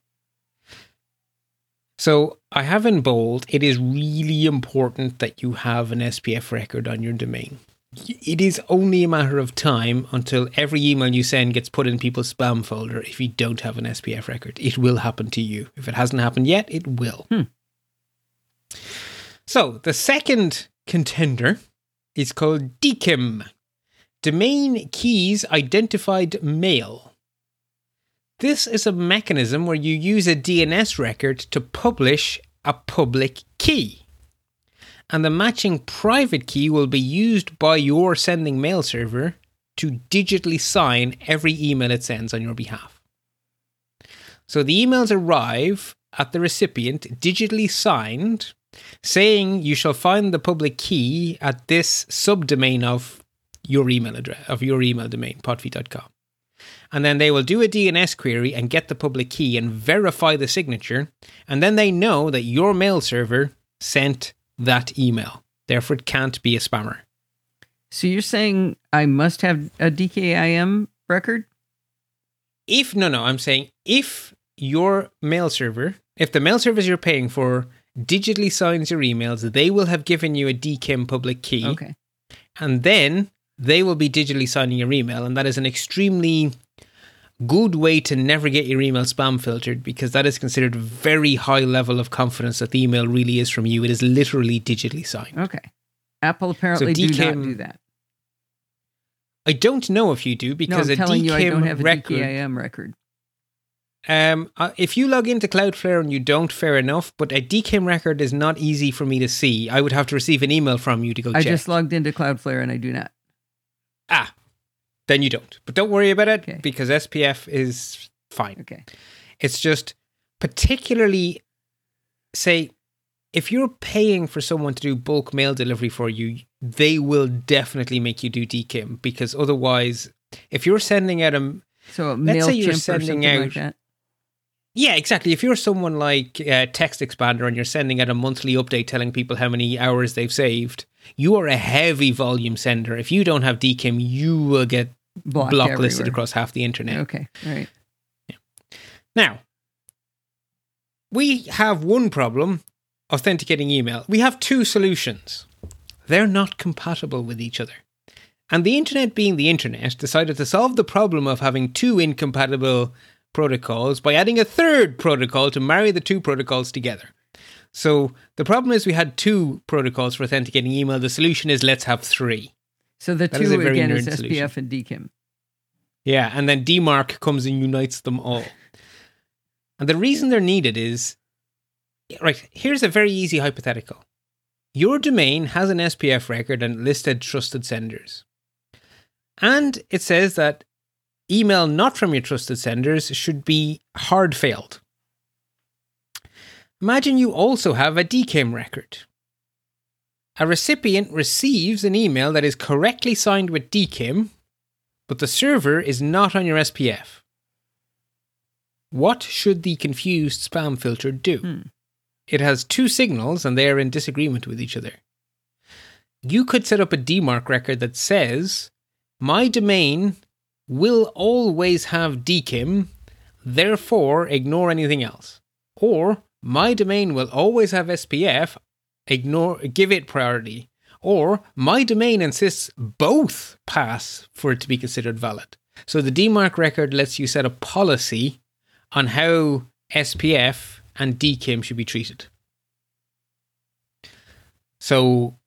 [SPEAKER 2] So I have in bold, it is really important that you have an SPF record on your domain. It is only a matter of time until every email you send gets put in people's spam folder if you don't have an SPF record. It will happen to you. If it hasn't happened yet, it will.
[SPEAKER 1] Hmm.
[SPEAKER 2] So the second contender is called DKIM. Domain Keys Identified Mail. This is a mechanism where you use a DNS record to publish a public key. And the matching private key will be used by your sending mail server to digitally sign every email it sends on your behalf. So the emails arrive at the recipient digitally signed, saying you shall find the public key at this subdomain of your email address of your email domain, podfeet.com. And then they will do a DNS query and get the public key and verify the signature. And then they know that your mail server sent that email. Therefore, it can't be a spammer.
[SPEAKER 1] So you're saying I must have a DKIM record?
[SPEAKER 2] If, no, no, I'm saying if your mail server, if the mail service you're paying for digitally signs your emails, they will have given you a DKIM public key.
[SPEAKER 1] Okay.
[SPEAKER 2] and then they will be digitally signing your email and that is an extremely good way to never get your email spam filtered because that is considered a very high level of confidence that the email really is from you it is literally digitally signed
[SPEAKER 1] Okay. Apple apparently do not do that.
[SPEAKER 2] i don't know if you do
[SPEAKER 1] No,
[SPEAKER 2] because
[SPEAKER 1] I'm
[SPEAKER 2] a
[SPEAKER 1] telling you I don't
[SPEAKER 2] DKIM
[SPEAKER 1] have a
[SPEAKER 2] record
[SPEAKER 1] DKIM record.
[SPEAKER 2] um, uh, if you log into Cloudflare and you don't, fair enough. But a DKIM record is not easy for me to see. I would have to receive an email from you to go check.
[SPEAKER 1] I
[SPEAKER 2] check.
[SPEAKER 1] just logged into Cloudflare and I do not.
[SPEAKER 2] Ah, then you don't. But don't worry about it
[SPEAKER 1] Okay.
[SPEAKER 2] because SPF is fine.
[SPEAKER 1] Okay.
[SPEAKER 2] It's just particularly, say, if you're paying for someone to do bulk mail delivery for you, they will definitely make you do DKIM because otherwise, if you're sending out a
[SPEAKER 1] So
[SPEAKER 2] Let's say you're sending
[SPEAKER 1] like
[SPEAKER 2] out-
[SPEAKER 1] that.
[SPEAKER 2] Yeah, exactly. If you're someone like uh, TextExpander and you're sending out a monthly update telling people how many hours they've saved, you are a heavy volume sender. If you don't have DKIM, you will get
[SPEAKER 1] Blocked
[SPEAKER 2] blocklisted
[SPEAKER 1] everywhere.
[SPEAKER 2] across half the internet.
[SPEAKER 1] Okay, all right.
[SPEAKER 2] Now, we have one problem authenticating email. We have two solutions. They're not compatible with each other. And the internet, being the internet, decided to solve the problem of having two incompatible protocols by adding a third protocol to marry the two protocols together. So the problem is we had two protocols for authenticating email. The solution is let's have three.
[SPEAKER 1] So the
[SPEAKER 2] That is
[SPEAKER 1] two
[SPEAKER 2] very
[SPEAKER 1] again is SPF
[SPEAKER 2] solution.
[SPEAKER 1] and DKIM.
[SPEAKER 2] Yeah, and then DMARC comes and unites them all. And the reason they're needed is right, here's a very easy hypothetical. Your domain has an SPF record and listed trusted senders. And it says that email not from your trusted senders should be hard failed. Imagine you also have a DKIM record. A recipient receives an email that is correctly signed with DKIM, but the server is not on your SPF. What should the confused spam filter do?
[SPEAKER 1] Hmm.
[SPEAKER 2] It has two signals and they are in disagreement with each other. You could set up a DMARC record that says, My domain will always have DKIM, therefore ignore anything else. Or, My domain will always have SPF, ignore give it priority. Or, My domain insists both pass for it to be considered valid. So the DMARC record lets you set a policy on how SPF and DKIM should be treated. So,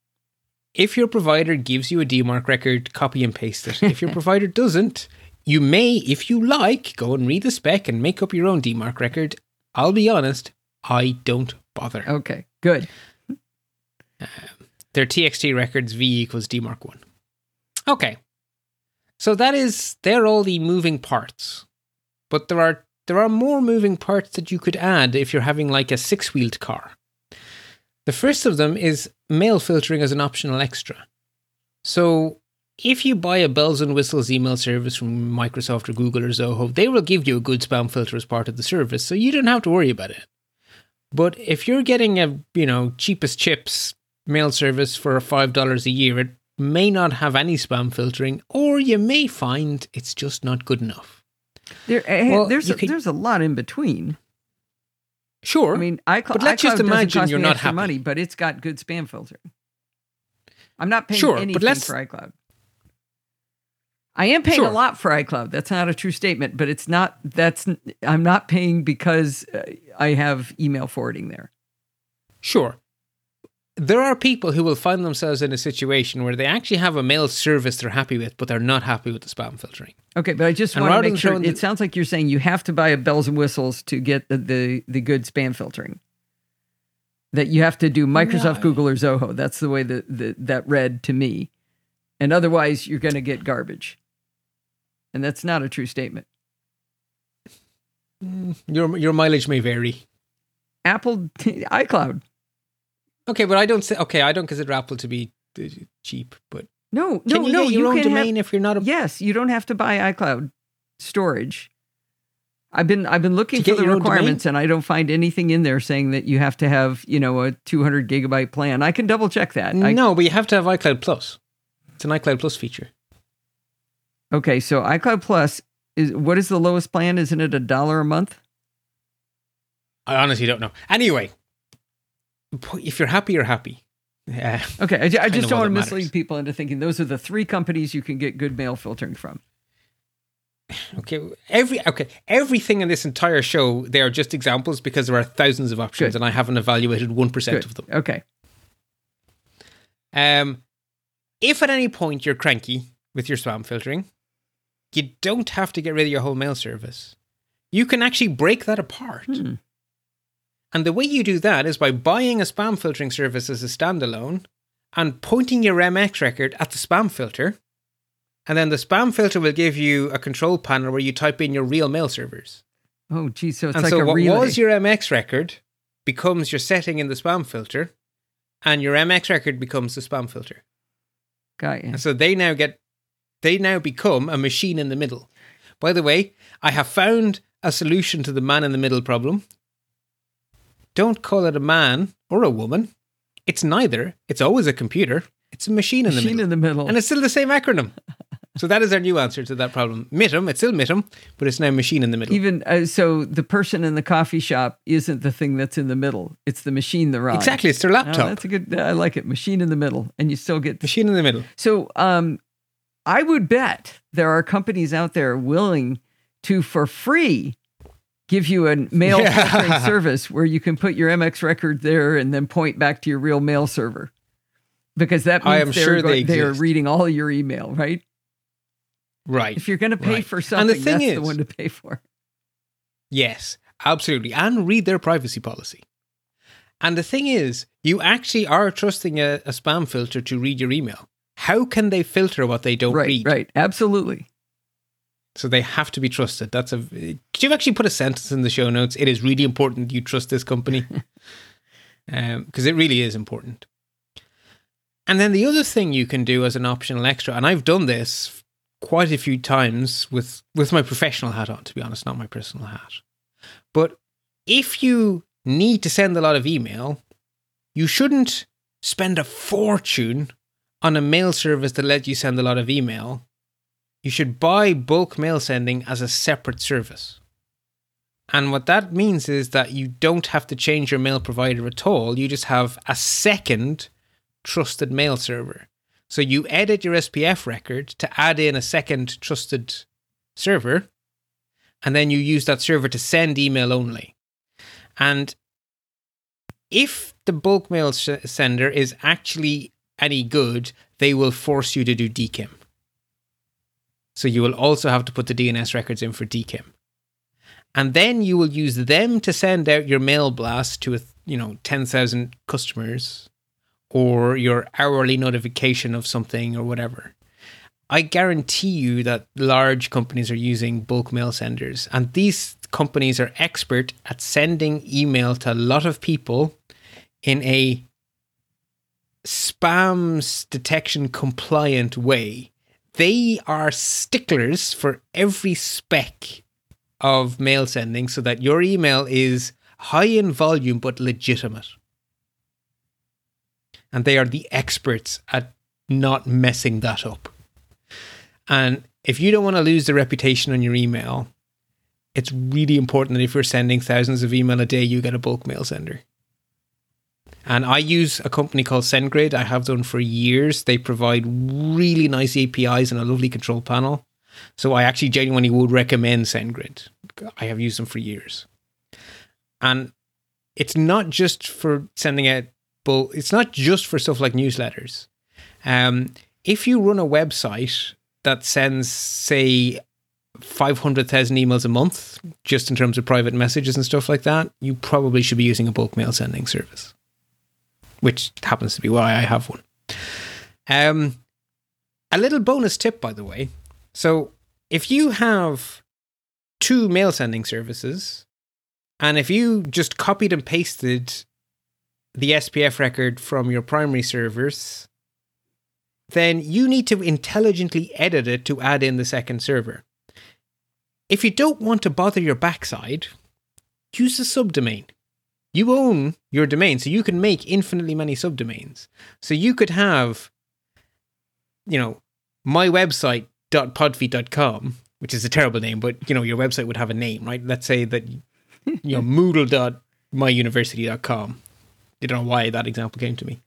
[SPEAKER 2] if your provider gives you a DMARC record, copy and paste it. If your provider doesn't, you may, if you like, go and read the spec and make up your own DMARC record. I'll be honest, I don't bother.
[SPEAKER 1] Okay, good.
[SPEAKER 2] Um, they're TXT records, V equals DMARC 1. Okay. So that is, they're all the moving parts. But there are there are more moving parts that you could add if you're having like a six wheeled car. The first of them is mail filtering as an optional extra. So if you buy a bells and whistles email service from Microsoft or Google or Zoho, they will give you a good spam filter as part of the service, so you don't have to worry about it. But if you're getting a, you know, cheapest chips mail service for $5 a year, it may not have any spam filtering, or you may find it's just not good enough.
[SPEAKER 1] There, eh,
[SPEAKER 2] Well,
[SPEAKER 1] there's a,
[SPEAKER 2] could-
[SPEAKER 1] there's a lot in between.
[SPEAKER 2] Sure.
[SPEAKER 1] I mean, iCloud,
[SPEAKER 2] But let's just imagine
[SPEAKER 1] cost
[SPEAKER 2] you're not
[SPEAKER 1] extra
[SPEAKER 2] happy.
[SPEAKER 1] money, but it's got good spam filtering. I'm not paying
[SPEAKER 2] Sure, but
[SPEAKER 1] anything
[SPEAKER 2] let's-
[SPEAKER 1] for iCloud. I am paying
[SPEAKER 2] Sure.
[SPEAKER 1] a lot for iCloud. That's not a true statement, but it's not. That's I'm not paying because uh, I have email forwarding there.
[SPEAKER 2] Sure. There are people who will find themselves in a situation where they actually have a mail service they're happy with, but they're not happy with the spam filtering.
[SPEAKER 1] Okay, but I just
[SPEAKER 2] And
[SPEAKER 1] want to make sure.
[SPEAKER 2] showing
[SPEAKER 1] It sounds like you're saying you have to buy a bells and whistles to get the the, the good spam filtering. That you have to do Microsoft,
[SPEAKER 2] No.
[SPEAKER 1] Google, or Zoho. That's the way that that, that read to me, and otherwise you're going to get garbage. And that's not a true statement.
[SPEAKER 2] Mm, your your mileage may vary.
[SPEAKER 1] Apple iCloud.
[SPEAKER 2] Okay, but I don't say okay. I don't consider Apple to be uh, cheap, but
[SPEAKER 1] No, no,
[SPEAKER 2] you
[SPEAKER 1] no.
[SPEAKER 2] get your
[SPEAKER 1] you
[SPEAKER 2] own domain
[SPEAKER 1] have,
[SPEAKER 2] if you're not a
[SPEAKER 1] Yes, you don't have to buy iCloud storage. I've been I've been looking for the
[SPEAKER 2] your own domain?
[SPEAKER 1] requirements and I don't find anything in there saying that you have to have, you know, a 200 gigabyte plan. I can double check that. I,
[SPEAKER 2] no, but you have to have iCloud Plus. It's an iCloud Plus feature.
[SPEAKER 1] okay, so iCloud Plus is what is the lowest plan? Isn't it a dollar a month?
[SPEAKER 2] I honestly don't know. Anyway, if you're happy, you're happy. Yeah.
[SPEAKER 1] Okay, I, I just don't want to mislead
[SPEAKER 2] matters.
[SPEAKER 1] people into thinking those are the three companies you can get good mail filtering from.
[SPEAKER 2] Okay. Every okay. Everything in this entire show, they are just examples because there are thousands of options,
[SPEAKER 1] Good.
[SPEAKER 2] and I haven't evaluated one percent of them.
[SPEAKER 1] Okay.
[SPEAKER 2] Um, if at any point you're cranky with your spam filtering, you don't have to get rid of your whole mail service. You can actually break that apart.
[SPEAKER 1] Hmm.
[SPEAKER 2] And the way you do that is by buying a spam filtering service as a standalone and pointing your MX record at the spam filter. And then the spam filter will give you a control panel where you type in your real mail servers.
[SPEAKER 1] Oh, geez. So it's
[SPEAKER 2] and
[SPEAKER 1] like
[SPEAKER 2] so
[SPEAKER 1] a
[SPEAKER 2] what
[SPEAKER 1] relay.
[SPEAKER 2] was your MX record becomes your setting in the spam filter, and your MX record becomes the spam filter.
[SPEAKER 1] Got you.
[SPEAKER 2] And so they now get, they now become a machine in the middle. By the way, I have found a solution to the man in the middle problem. Don't call it a man or a woman. It's neither. It's always a computer. It's a machine in the
[SPEAKER 1] Machine
[SPEAKER 2] middle.
[SPEAKER 1] in the middle.
[SPEAKER 2] and it's still the same acronym. so that is our new answer to that problem. MITM, it's still MITM, but it's now machine in the middle.
[SPEAKER 1] Even uh, so, the person in the coffee shop isn't the thing that's in the middle. It's the machine they're on.
[SPEAKER 2] Exactly, it's their
[SPEAKER 1] Oh,
[SPEAKER 2] laptop.
[SPEAKER 1] that's a good. I like it. Machine in the middle, and you still get.
[SPEAKER 2] machine in the middle.
[SPEAKER 1] So, um, I would bet there are companies out there willing to, for free, give you a mail
[SPEAKER 2] Yeah.
[SPEAKER 1] service where you can put your MX record there and then point back to your real mail server, because that means
[SPEAKER 2] I am
[SPEAKER 1] they're
[SPEAKER 2] sure
[SPEAKER 1] go-
[SPEAKER 2] they
[SPEAKER 1] they're reading all your email, right?
[SPEAKER 2] Right.
[SPEAKER 1] If you're going to pay
[SPEAKER 2] Right.
[SPEAKER 1] for
[SPEAKER 2] And the thing
[SPEAKER 1] that's the one to pay for.
[SPEAKER 2] Yes, absolutely. And read their privacy policy. And the thing is, you actually are trusting a, a spam filter to read your email. How can they filter what they don't
[SPEAKER 1] Right,
[SPEAKER 2] read?
[SPEAKER 1] right, absolutely.
[SPEAKER 2] So they have to be trusted. That's a. Could you actually put a sentence in the show notes? It is really important you trust this company, um, because it really is important. And then the other thing you can do as an optional extra, and I've done this quite a few times with with my professional hat on, to be honest, not my personal hat. But if you need to send a lot of email, you shouldn't spend a fortune on a mail service that lets you send a lot of email you should buy bulk mail sending as a separate service. And what that means is that you don't have to change your mail provider at all. You just have a second trusted mail server. So you edit your SPF record to add in a second trusted server, and then you use that server to send email only. And if the bulk mail sender is actually any good, they will force you to do DKIM. So you will also have to put the DNS records in for DKIM. And then you will use them to send out your mail blast to, you know, 10,000 customers or your hourly notification of something or whatever. I guarantee you that large companies are using bulk mail senders, and these companies are expert at sending email to a lot of people in a spam detection compliant way. They are sticklers for every spec of mail sending so that your email is high in volume but legitimate. And they are the experts at not messing that up. And if you don't want to lose the reputation on your email, it's really important that if you're sending thousands of email a day, you get a bulk mail sender. And I use a company called SendGrid. I have done for years. They provide really nice APIs and a lovely control panel. So I actually genuinely would recommend SendGrid. I have used them for years. And it's not just for sending out bulk, it's not just for stuff like newsletters. Um, if you run a website that sends, say, 500,000 emails a month, just in terms of private messages and stuff like that, you probably should be using a bulk mail sending service, which happens to be why I have one. Um, a little bonus tip, by the way. So, if you have two mail sending services, and if you just copied and pasted the SPF record from your primary servers, then you need to intelligently edit it to add in the second server. If you don't want to bother your backside, use a subdomain. You own your domain, so you can make infinitely many subdomains. So you could have, you know, my website.podfeet.com, which is a terrible name, but you know, your website would have a name, right? Let's say that you know, moodle.myuniversity.com. I don't know why that example came to me.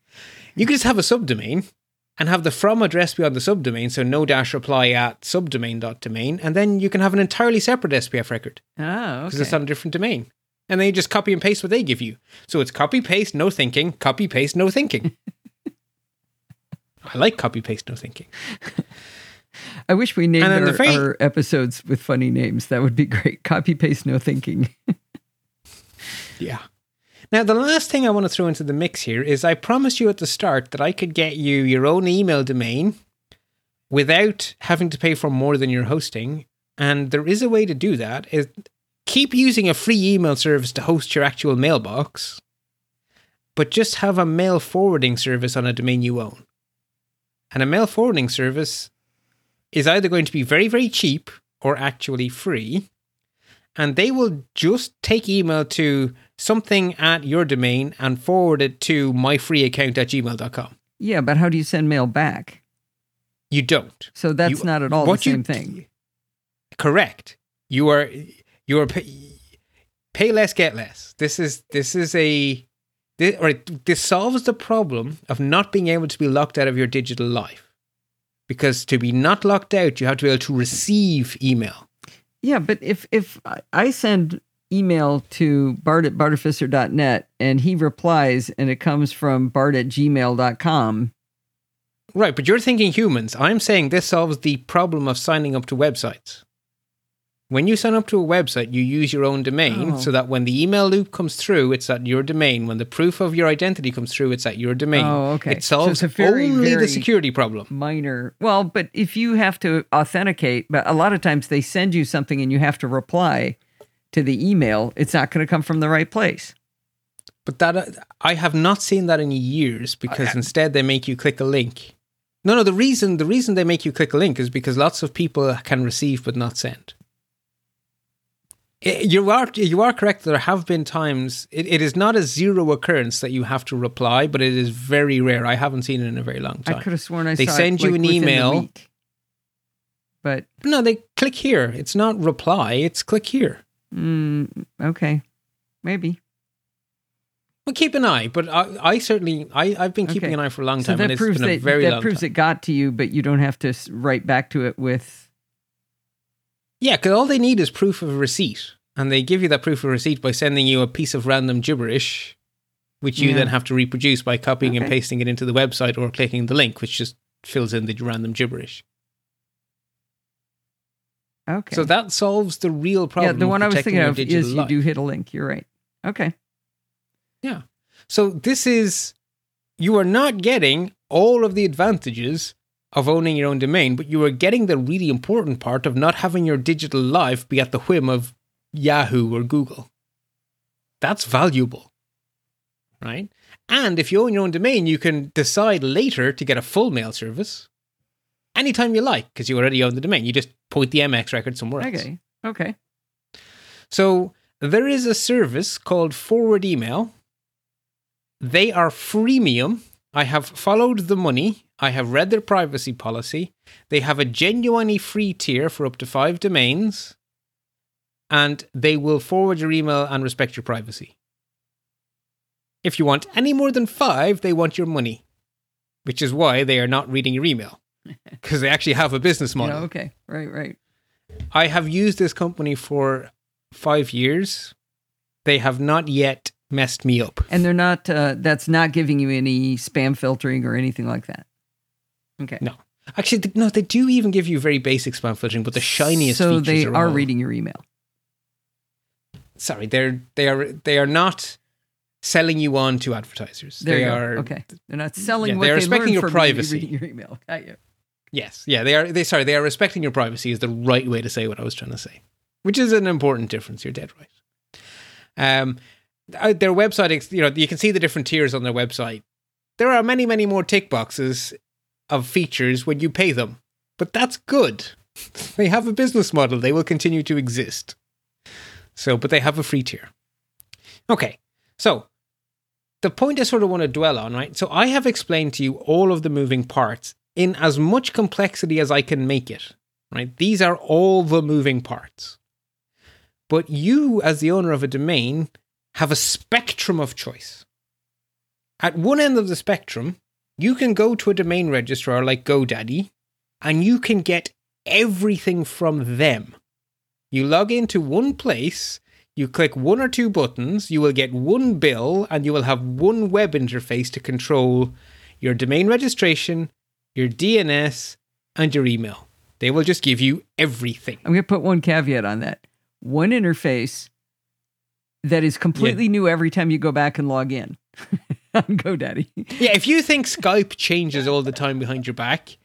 [SPEAKER 2] You could just have a subdomain and have the from address be on the subdomain, so no dash reply at subdomain.domain, and then you can have an entirely separate SPF record ah,
[SPEAKER 1] Oh,
[SPEAKER 2] because
[SPEAKER 1] okay.
[SPEAKER 2] it's on a different domain. And then you just copy and paste what they give you. So it's copy paste, no thinking, copy paste, no thinking. I like copy paste, no thinking.
[SPEAKER 1] I wish we named our,
[SPEAKER 2] very-
[SPEAKER 1] our episodes with funny names. That would be great. Copy paste, no thinking.
[SPEAKER 2] Yeah. Now, the last thing I want to throw into the mix here is I promised you at the start that I could get you your own email domain without having to pay for more than your hosting. And there is a way to do that. Keep using a free email service to host your actual mailbox, but just have a mail forwarding service on a domain you own. And a mail forwarding service is either going to be very, very cheap or actually free. and they will just take email to something at your domain and forward it to myfreeaccount at gmail.com.
[SPEAKER 1] Yeah, but how do you send mail back?
[SPEAKER 2] You don't.
[SPEAKER 1] So that's
[SPEAKER 2] You-
[SPEAKER 1] not at all the
[SPEAKER 2] what you-
[SPEAKER 1] same thing.
[SPEAKER 2] Correct. You are you are pay, pay less, get less. This is this is a this, right. This solves the problem of not being able to be locked out of your digital life. Because to be not locked out, you have to be able to receive email.
[SPEAKER 1] Yeah, but if if I- send email to Bart at bartificer.net and he replies and it comes from Bart at gmail.com,
[SPEAKER 2] Right, but you're thinking humans. I'm saying this solves the problem of signing up to websites. When you sign up to a website, you use your own domain
[SPEAKER 1] Oh.
[SPEAKER 2] so that when the email loop comes through, it's at your domain. When the proof of your identity comes through, it's at your domain.
[SPEAKER 1] Oh, okay.
[SPEAKER 2] It
[SPEAKER 1] So
[SPEAKER 2] solves
[SPEAKER 1] a very,
[SPEAKER 2] only
[SPEAKER 1] very-
[SPEAKER 2] the security problem.
[SPEAKER 1] minor. Well, but if you have to authenticate, but a lot of times they send you something and you have to reply to the email, it's not going to come from the right place.
[SPEAKER 2] But that uh, I have not seen that in years because instead they make you click a link. No, no. The reason the reason they make you click a link is because lots of people can receive but not send. I- You are you are correct. There have been times it, it is not a zero occurrence that you have to reply, but it is very rare. I haven't seen it in a very long time.
[SPEAKER 1] I could have sworn I
[SPEAKER 2] They
[SPEAKER 1] saw
[SPEAKER 2] send
[SPEAKER 1] it,
[SPEAKER 2] you
[SPEAKER 1] like,
[SPEAKER 2] an email.
[SPEAKER 1] week. But
[SPEAKER 2] No, they click here. It's not reply. It's click here.
[SPEAKER 1] mm, okay, maybe.
[SPEAKER 2] Well, keep an eye. But I, I certainly I I've been keeping
[SPEAKER 1] Okay.
[SPEAKER 2] an eye for a long
[SPEAKER 1] So
[SPEAKER 2] time,
[SPEAKER 1] that
[SPEAKER 2] and it's
[SPEAKER 1] proves
[SPEAKER 2] been a
[SPEAKER 1] that
[SPEAKER 2] very
[SPEAKER 1] that proves
[SPEAKER 2] time.
[SPEAKER 1] it got to you, but you don't have to write back to it with.
[SPEAKER 2] Yeah, because all they need is proof of receipt. And they give you that proof of receipt by sending you a piece of random gibberish, which you
[SPEAKER 1] Yeah.
[SPEAKER 2] then have to reproduce by copying and pasting it into the website or clicking the link, which just fills in the random gibberish.
[SPEAKER 1] Okay.
[SPEAKER 2] So that solves the real problem.
[SPEAKER 1] yeah,
[SPEAKER 2] the
[SPEAKER 1] one I was thinking of is you
[SPEAKER 2] life.
[SPEAKER 1] do hit a link. You're right. Okay. Yeah.
[SPEAKER 2] So this is you are not getting all of the advantages of owning your own domain, but you are getting the really important part of not having your digital life be at the whim of Yahoo or Google. That's valuable. Right? And if you own your own domain, you can decide later to get a full mail service anytime you like because you already own the domain. You just point the MX record somewhere else.
[SPEAKER 1] Okay. Okay.
[SPEAKER 2] So there is a service called Forward Email. They are freemium. I have followed the money. I have read their privacy policy. They have a genuinely free tier for up to five domains. And they will forward your email and respect your privacy. If you want any more than five, they want your money, which is why they are not reading your email because they actually have a business
[SPEAKER 1] Yeah,
[SPEAKER 2] model.
[SPEAKER 1] okay. Right. Right.
[SPEAKER 2] I have used this company for five years. They have not yet messed me up.
[SPEAKER 1] And they're not. Uh, that's not giving you any spam filtering or anything like that. Okay.
[SPEAKER 2] No. Actually, th- no, they do even give you very basic spam filtering, but the shiniest
[SPEAKER 1] So they
[SPEAKER 2] are,
[SPEAKER 1] are reading your email.
[SPEAKER 2] Sorry, they're they are they are not selling you on to advertisers.
[SPEAKER 1] There
[SPEAKER 2] they are
[SPEAKER 1] okay. They're not selling
[SPEAKER 2] Yeah,
[SPEAKER 1] what
[SPEAKER 2] they're
[SPEAKER 1] they
[SPEAKER 2] respecting your
[SPEAKER 1] from
[SPEAKER 2] privacy.
[SPEAKER 1] reading your email. Got you.
[SPEAKER 2] Yes, yeah, they are. They sorry, they are respecting your privacy is the right way to say what I was trying to say, which is an important difference. You're dead right. Um, uh, their website, you know, you can see the different tiers on their website. There are many, many more tick boxes of features when you pay them, but that's good. they have a business model; they will continue to exist. So, but they have a free tier. Okay, so the point I sort of want to dwell on, right? So I have explained to you all of the moving parts in as much complexity as I can make it, right? These are all the moving parts. But you, as the owner of a domain, have a spectrum of choice. At one end of the spectrum, you can go to a domain registrar like GoDaddy and you can get everything from them. You log into one place, you click one or two buttons, you will get one bill, and you will have one web interface to control your domain registration, your DNS, and your email. They will just give you everything.
[SPEAKER 1] I'm going to put one caveat on that. One interface that is completely new every time you go back and log in on GoDaddy.
[SPEAKER 2] Yeah, if you think Skype changes all the time behind your back,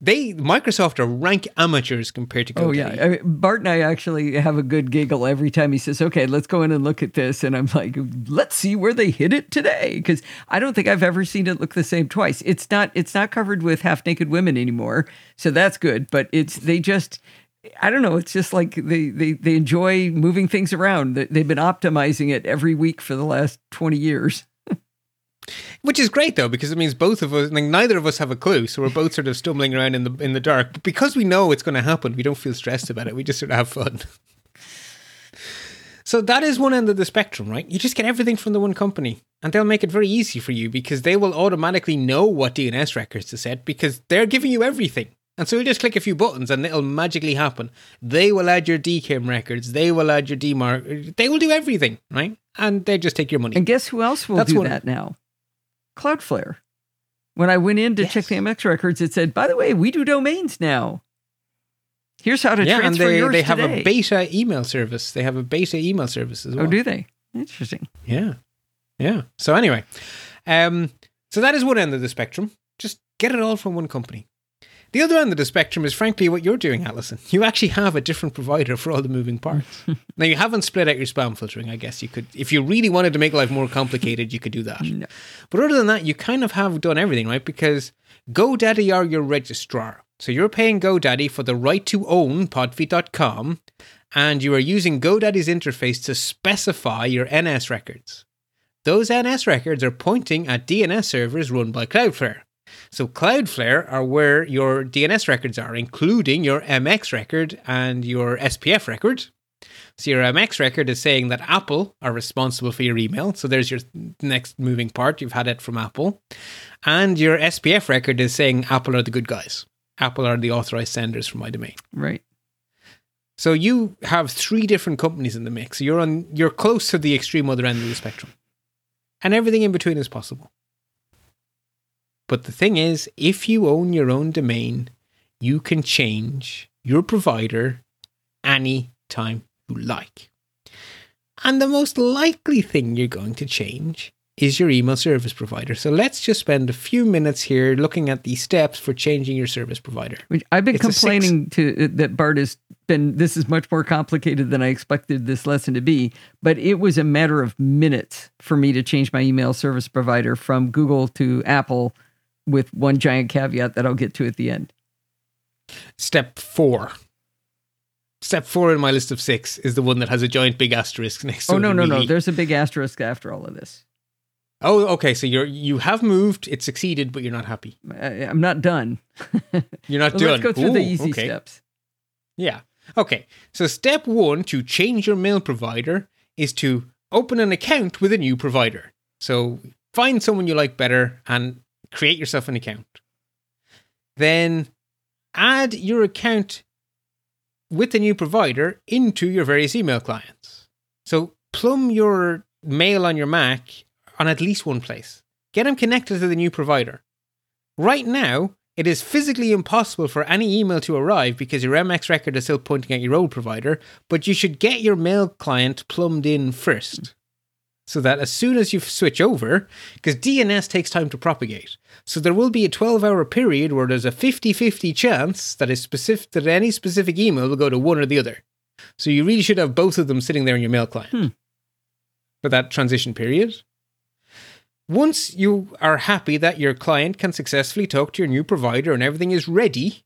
[SPEAKER 2] they Microsoft are rank amateurs compared to GoDaddy.
[SPEAKER 1] Oh yeah, I mean, Bart and I actually have a good giggle every time he says, "Okay, let's go in and look at this," and I'm like, "Let's see where they hit it today," because I don't think I've ever seen it look the same twice. It's not it's not covered with half naked women anymore, so that's good. But it's they just I don't know. It's just like they, they, they enjoy moving things around. They- They've been optimizing it every week for the last 20 years.
[SPEAKER 2] Which is great though, because it means both of us, like neither of us have a clue, so we're both sort of stumbling around in the in the dark. But because we know it's going to happen, we don't feel stressed about it. We just sort of have fun. so that is one end of the spectrum, right? You just get everything from the one company, and they'll make it very easy for you because they will automatically know what DNS records to set because they're giving you everything. And so you just click a few buttons and it'll magically happen. They will add your DKIM records. They will add your DMARC. They will do everything, right? And they just take your money.
[SPEAKER 1] And guess who else will
[SPEAKER 2] That's
[SPEAKER 1] do that now? Cloudflare. When I went in to check the MX records, it said, by the way, we do domains now. Here's how to
[SPEAKER 2] yeah, and
[SPEAKER 1] transfer
[SPEAKER 2] they,
[SPEAKER 1] yours
[SPEAKER 2] they have
[SPEAKER 1] today.
[SPEAKER 2] a beta email service. They have a beta email service as well.
[SPEAKER 1] Oh, do they? Interesting.
[SPEAKER 2] Yeah. Yeah. So anyway, um, so that is one end of the spectrum. Just get it all from one company. The other end of the spectrum is frankly what you're doing, Allison. You actually have a different provider for all the moving parts. now you haven't split out your spam filtering, I guess you could if you really wanted to make life more complicated, you could do that.
[SPEAKER 1] No.
[SPEAKER 2] But other than that, you kind of have done everything, right? Because GoDaddy are your registrar. So you're paying GoDaddy for the right to own podfeet.com and you are using GoDaddy's interface to specify your NS records. Those NS records are pointing at DNS servers run by Cloudflare. So Cloudflare are where your DNS records are, including your MX record and your SPF record. So your MX record is saying that Apple are responsible for your email. So there's your next moving part. You've had it from Apple. And your SPF record is saying Apple are the good guys. Apple are the authorized senders for my domain.
[SPEAKER 1] Right.
[SPEAKER 2] So you have three different companies in the mix. You're on you're close to the extreme other end of the spectrum. And everything in between is possible. But the thing is, if you own your own domain, you can change your provider any time you like. And the most likely thing you're going to change is your email service provider. So let's just spend a few minutes here looking at the steps for changing your service provider.
[SPEAKER 1] Which I've been
[SPEAKER 2] It's
[SPEAKER 1] complaining to uh, that Bart has been. This is much more complicated than I expected this lesson to be. But it was a matter of minutes for me to change my email service provider from Google to Apple, with one giant caveat that I'll get to at the end.
[SPEAKER 2] Step four. Step four in my list of six is the one that has a giant big asterisk next to
[SPEAKER 1] oh,
[SPEAKER 2] it.
[SPEAKER 1] oh no no
[SPEAKER 2] no!
[SPEAKER 1] There's a big asterisk after all of this.
[SPEAKER 2] Oh, okay. So you're you have moved. It succeeded, but you're not happy.
[SPEAKER 1] I, I'm not done.
[SPEAKER 2] You're not
[SPEAKER 1] Well,
[SPEAKER 2] done.
[SPEAKER 1] let's go through the easy
[SPEAKER 2] okay.
[SPEAKER 1] steps.
[SPEAKER 2] Yeah. Okay. So step one to change your mail provider is to open an account with a new provider. So find someone you like better and create yourself an account. Then add your account with the new provider into your various email clients. So plumb your mail on your Mac on at least one place. Get them connected to the new provider. Right now, it is physically impossible for any email to arrive because your MX record is still pointing at your old provider, but you should get your mail client plumbed in first. So that as soon as you switch over, because DNS takes time to propagate, so there will be a 12 hour period where there's a 50 50 chance that, is specific, that any specific email will go to one or the other. So you really should have both of them sitting there in your mail client
[SPEAKER 1] Hmm.
[SPEAKER 2] for that transition period. Once you are happy that your client can successfully talk to your new provider and everything is ready,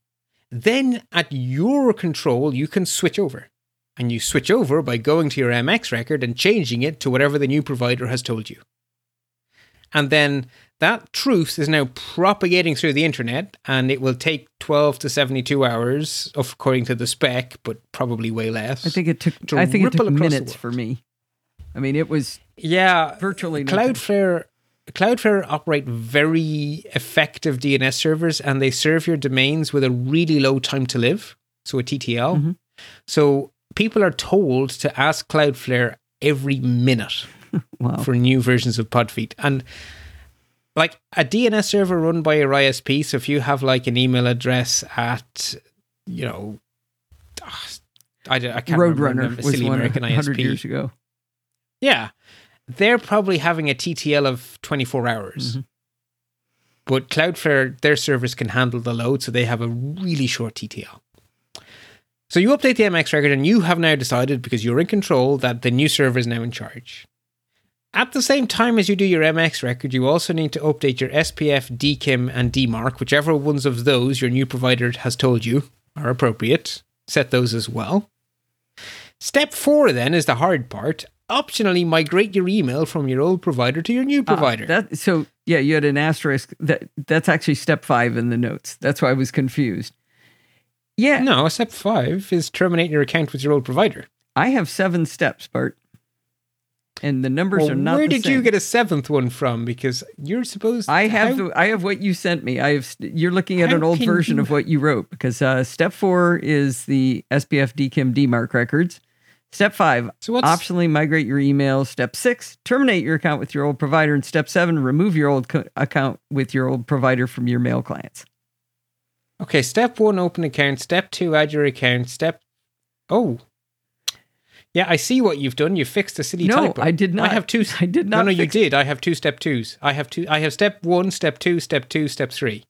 [SPEAKER 2] then at your control, you can switch over. And you switch over by going to your MX record and changing it to whatever the new provider has told you. And then that truth is now propagating through the internet, and it will take 12 to 72 hours, of- according to the spec, but probably way less.
[SPEAKER 1] I think it took.
[SPEAKER 2] To
[SPEAKER 1] I think it took minutes for me. I mean, it was
[SPEAKER 2] yeah,
[SPEAKER 1] virtually.
[SPEAKER 2] Cloudflare Cloudflare operate very effective DNS servers and they serve your domains with a really low time to live, so a TTL.
[SPEAKER 1] Mhm.
[SPEAKER 2] So people are told to ask Cloudflare every minute
[SPEAKER 1] wow.
[SPEAKER 2] for new versions of Podfeet. And like a DNS server run by your ISP, so if you have like an email address at, you know, ah, I, don't- I can't remember
[SPEAKER 1] Roadrunner was
[SPEAKER 2] silly
[SPEAKER 1] one
[SPEAKER 2] American
[SPEAKER 1] hundred
[SPEAKER 2] ISP.
[SPEAKER 1] years ago.
[SPEAKER 2] Yeah. They're probably having a TTL of 24 hours.
[SPEAKER 1] Mhm.
[SPEAKER 2] But Cloudflare, their servers can handle the load, so they have a really short TTL. So you update the MX record, and you have now decided, because you're in control, that the new server is now in charge. At the same time as you do your MX record, you also need to update your SPF, DKIM, and DMARC, whichever ones of those your new provider has told you are appropriate. set those as well. Step four then is the hard part. Optionally, migrate your email from your old provider to your new
[SPEAKER 1] Ah,
[SPEAKER 2] provider.
[SPEAKER 1] that so yeah, you had an asterisk. That that's actually step five in the notes. That's why I was confused. Yeah,
[SPEAKER 2] no, step five is terminate your account with your old provider.
[SPEAKER 1] I have seven steps, Bart, and the numbers
[SPEAKER 2] Well,
[SPEAKER 1] are not.
[SPEAKER 2] where did you get a seventh one from? Because you're supposed.
[SPEAKER 1] I have
[SPEAKER 2] how-
[SPEAKER 1] the, I have what you sent me. I have you're looking at an old version
[SPEAKER 2] you-
[SPEAKER 1] of what you wrote because uh, step four is the SPF DKIM DMARC records. Step five,
[SPEAKER 2] So
[SPEAKER 1] optionally migrate your email. Step six, terminate your account with your old provider. And step seven, remove your old co- account with your old provider from your mail clients.
[SPEAKER 2] Okay? Step one, open account. Step two, add your account. Step. Oh. Yeah, I see what you've done. You fixed the silly
[SPEAKER 1] no,
[SPEAKER 2] typo.
[SPEAKER 1] I did not.
[SPEAKER 2] I have two.
[SPEAKER 1] I did not.
[SPEAKER 2] no, no,
[SPEAKER 1] you
[SPEAKER 2] did. I have two step twos. I have two. I have step one, step two, step two, step three.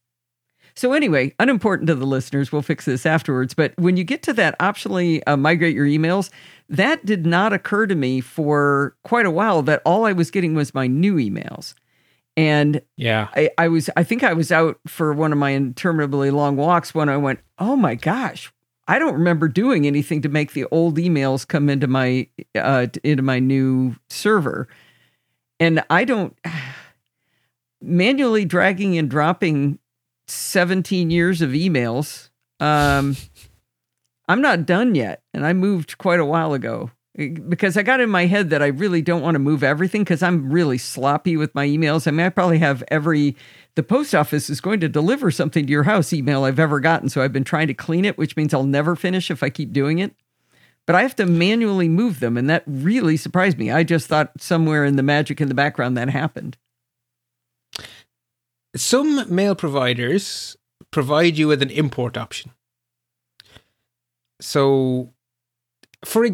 [SPEAKER 1] So anyway, unimportant to the listeners. We'll fix this afterwards. But when you get to that optionally uh, migrate your emails, that did not occur to me for quite a while. That all I was getting was my new emails, and
[SPEAKER 2] Yeah.
[SPEAKER 1] I, I was I think I was out for one of my interminably long walks when I went, oh my gosh, I don't remember doing anything to make the old emails come into my uh, into my new server, and I don't manually dragging and dropping 17 years of emails. Um, I'm not done yet, and I moved quite a while ago because I got in my head that I really don't want to move everything because I'm really sloppy with my emails. I mean, I probably have every the post office is going to deliver something to your house email I've ever gotten, so I've been trying to clean it, which means I'll never finish if I keep doing it. But I have to manually move them, and that really surprised me. I just thought somewhere in the magic in the background that happened.
[SPEAKER 2] Some mail providers provide you with an import option. So, for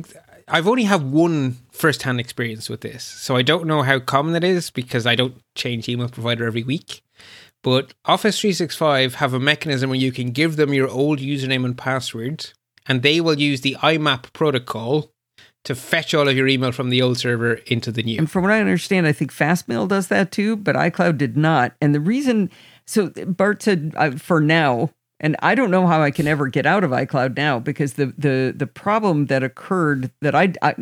[SPEAKER 2] I've only have one first-hand experience with this, so I don't know how common it is because I don't change email provider every week. But Office 365 have a mechanism where you can give them your old username and password, and they will use the IMAP protocol to fetch all of your email from the old server into the new.
[SPEAKER 1] And from what I understand, I think Fastmail does that too, but iCloud did not. And the reason, so Bart said uh, for now, and I don't know how I can ever get out of iCloud now because the the the problem that occurred that I, I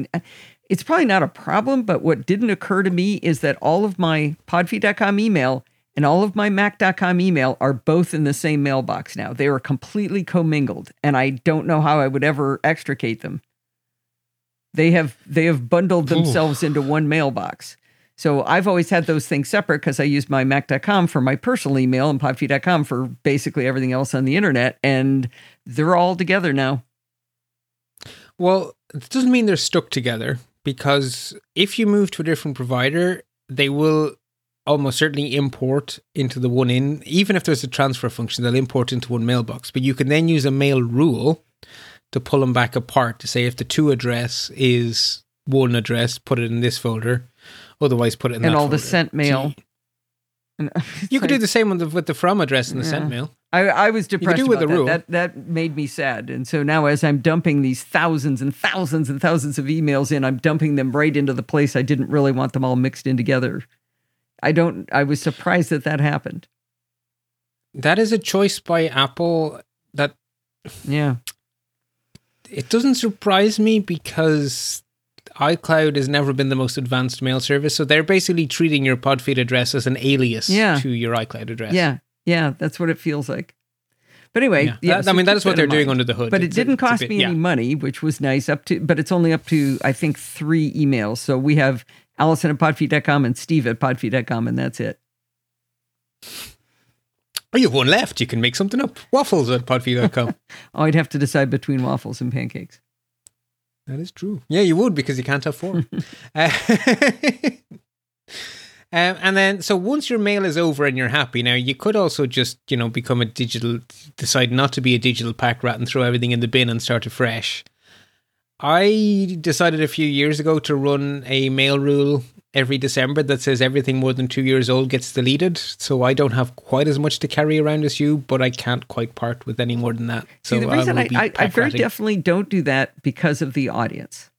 [SPEAKER 1] it's probably not a problem, but what didn't occur to me is that all of my podfeet.com email and all of my mac.com email are both in the same mailbox now. They are completely commingled, and I don't know how I would ever extricate them. They have they have bundled
[SPEAKER 2] Ooh.
[SPEAKER 1] themselves into one mailbox. So I've always had those things separate because I use my Mac.com for my personal email and podfeet.com for basically everything else on the internet, and they're all together now.
[SPEAKER 2] Well, it doesn't mean they're stuck together because if you move to a different provider, they will almost certainly import into the one in, even if there's a transfer function, they'll import into one mailbox. But you can then use a mail rule to pull them back apart to say if the to address is one address, put it in this folder, otherwise put it in
[SPEAKER 1] And all the sent mail.
[SPEAKER 2] You could do the same with the, with the from address and the sent mail.
[SPEAKER 1] I, I was depressed You
[SPEAKER 2] do with the
[SPEAKER 1] that.
[SPEAKER 2] rule.
[SPEAKER 1] that. That made me sad. And so now, as I'm dumping these thousands and thousands and thousands of emails in, I'm dumping them right into the place I didn't really want them all mixed in together. I don't. I was surprised that that happened.
[SPEAKER 2] That is a choice by Apple that
[SPEAKER 1] Yeah.
[SPEAKER 2] it doesn't surprise me because iCloud has never been the most advanced mail service. So they're basically treating your Podfeet address as an alias
[SPEAKER 1] Yeah.
[SPEAKER 2] to your iCloud address.
[SPEAKER 1] Yeah. Yeah. That's what it feels like. But anyway,
[SPEAKER 2] Yeah.
[SPEAKER 1] yeah,
[SPEAKER 2] That-
[SPEAKER 1] so
[SPEAKER 2] I mean, that is what they're doing
[SPEAKER 1] mind.
[SPEAKER 2] under the hood.
[SPEAKER 1] But it
[SPEAKER 2] It's a-
[SPEAKER 1] didn't
[SPEAKER 2] a
[SPEAKER 1] cost
[SPEAKER 2] bit-
[SPEAKER 1] me
[SPEAKER 2] yeah.
[SPEAKER 1] any money, which was nice. Up to, but it's only up to I think three emails. So we have Allison at podfeet.com and Steve at podfeet.com, and that's it.
[SPEAKER 2] Oh, you have one left. You can make something up. Waffles at podfeet.com.
[SPEAKER 1] Oh, I'd have to decide between waffles and pancakes.
[SPEAKER 2] That is true. Yeah, you would because you can't have four. uh, Um, and then, so once your mail is over and you're happy, now you could also just, you know, become a digital, decide not to be a digital pack rat and throw everything in the bin and start afresh. I decided a few years ago to run a mail rule every December that says everything more than two years old gets deleted. So I don't have quite as much to carry around as you, but I can't quite part with any more than that. So
[SPEAKER 1] See, the reason
[SPEAKER 2] will
[SPEAKER 1] I, I, I very definitely don't do that because of the audience.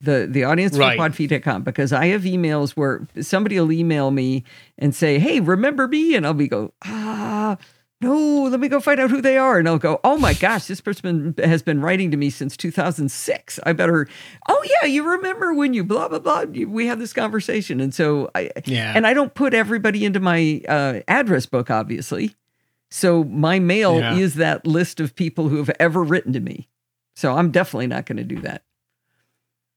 [SPEAKER 1] The the audience
[SPEAKER 2] Right.
[SPEAKER 1] for podfeet.com because I have emails where somebody will email me and say, Hey, remember me? And I'll be go, ah, no, let me go find out who they are. And I'll go, oh my gosh, this person has been writing to me since 2006. I better, oh yeah, you remember when you blah, blah, blah. We had this conversation. And so I,
[SPEAKER 2] Yeah.
[SPEAKER 1] and I don't put everybody into my uh, address book, obviously. So my mail
[SPEAKER 2] Yeah.
[SPEAKER 1] is that list of people who have ever written to me. So I'm definitely not going to do that.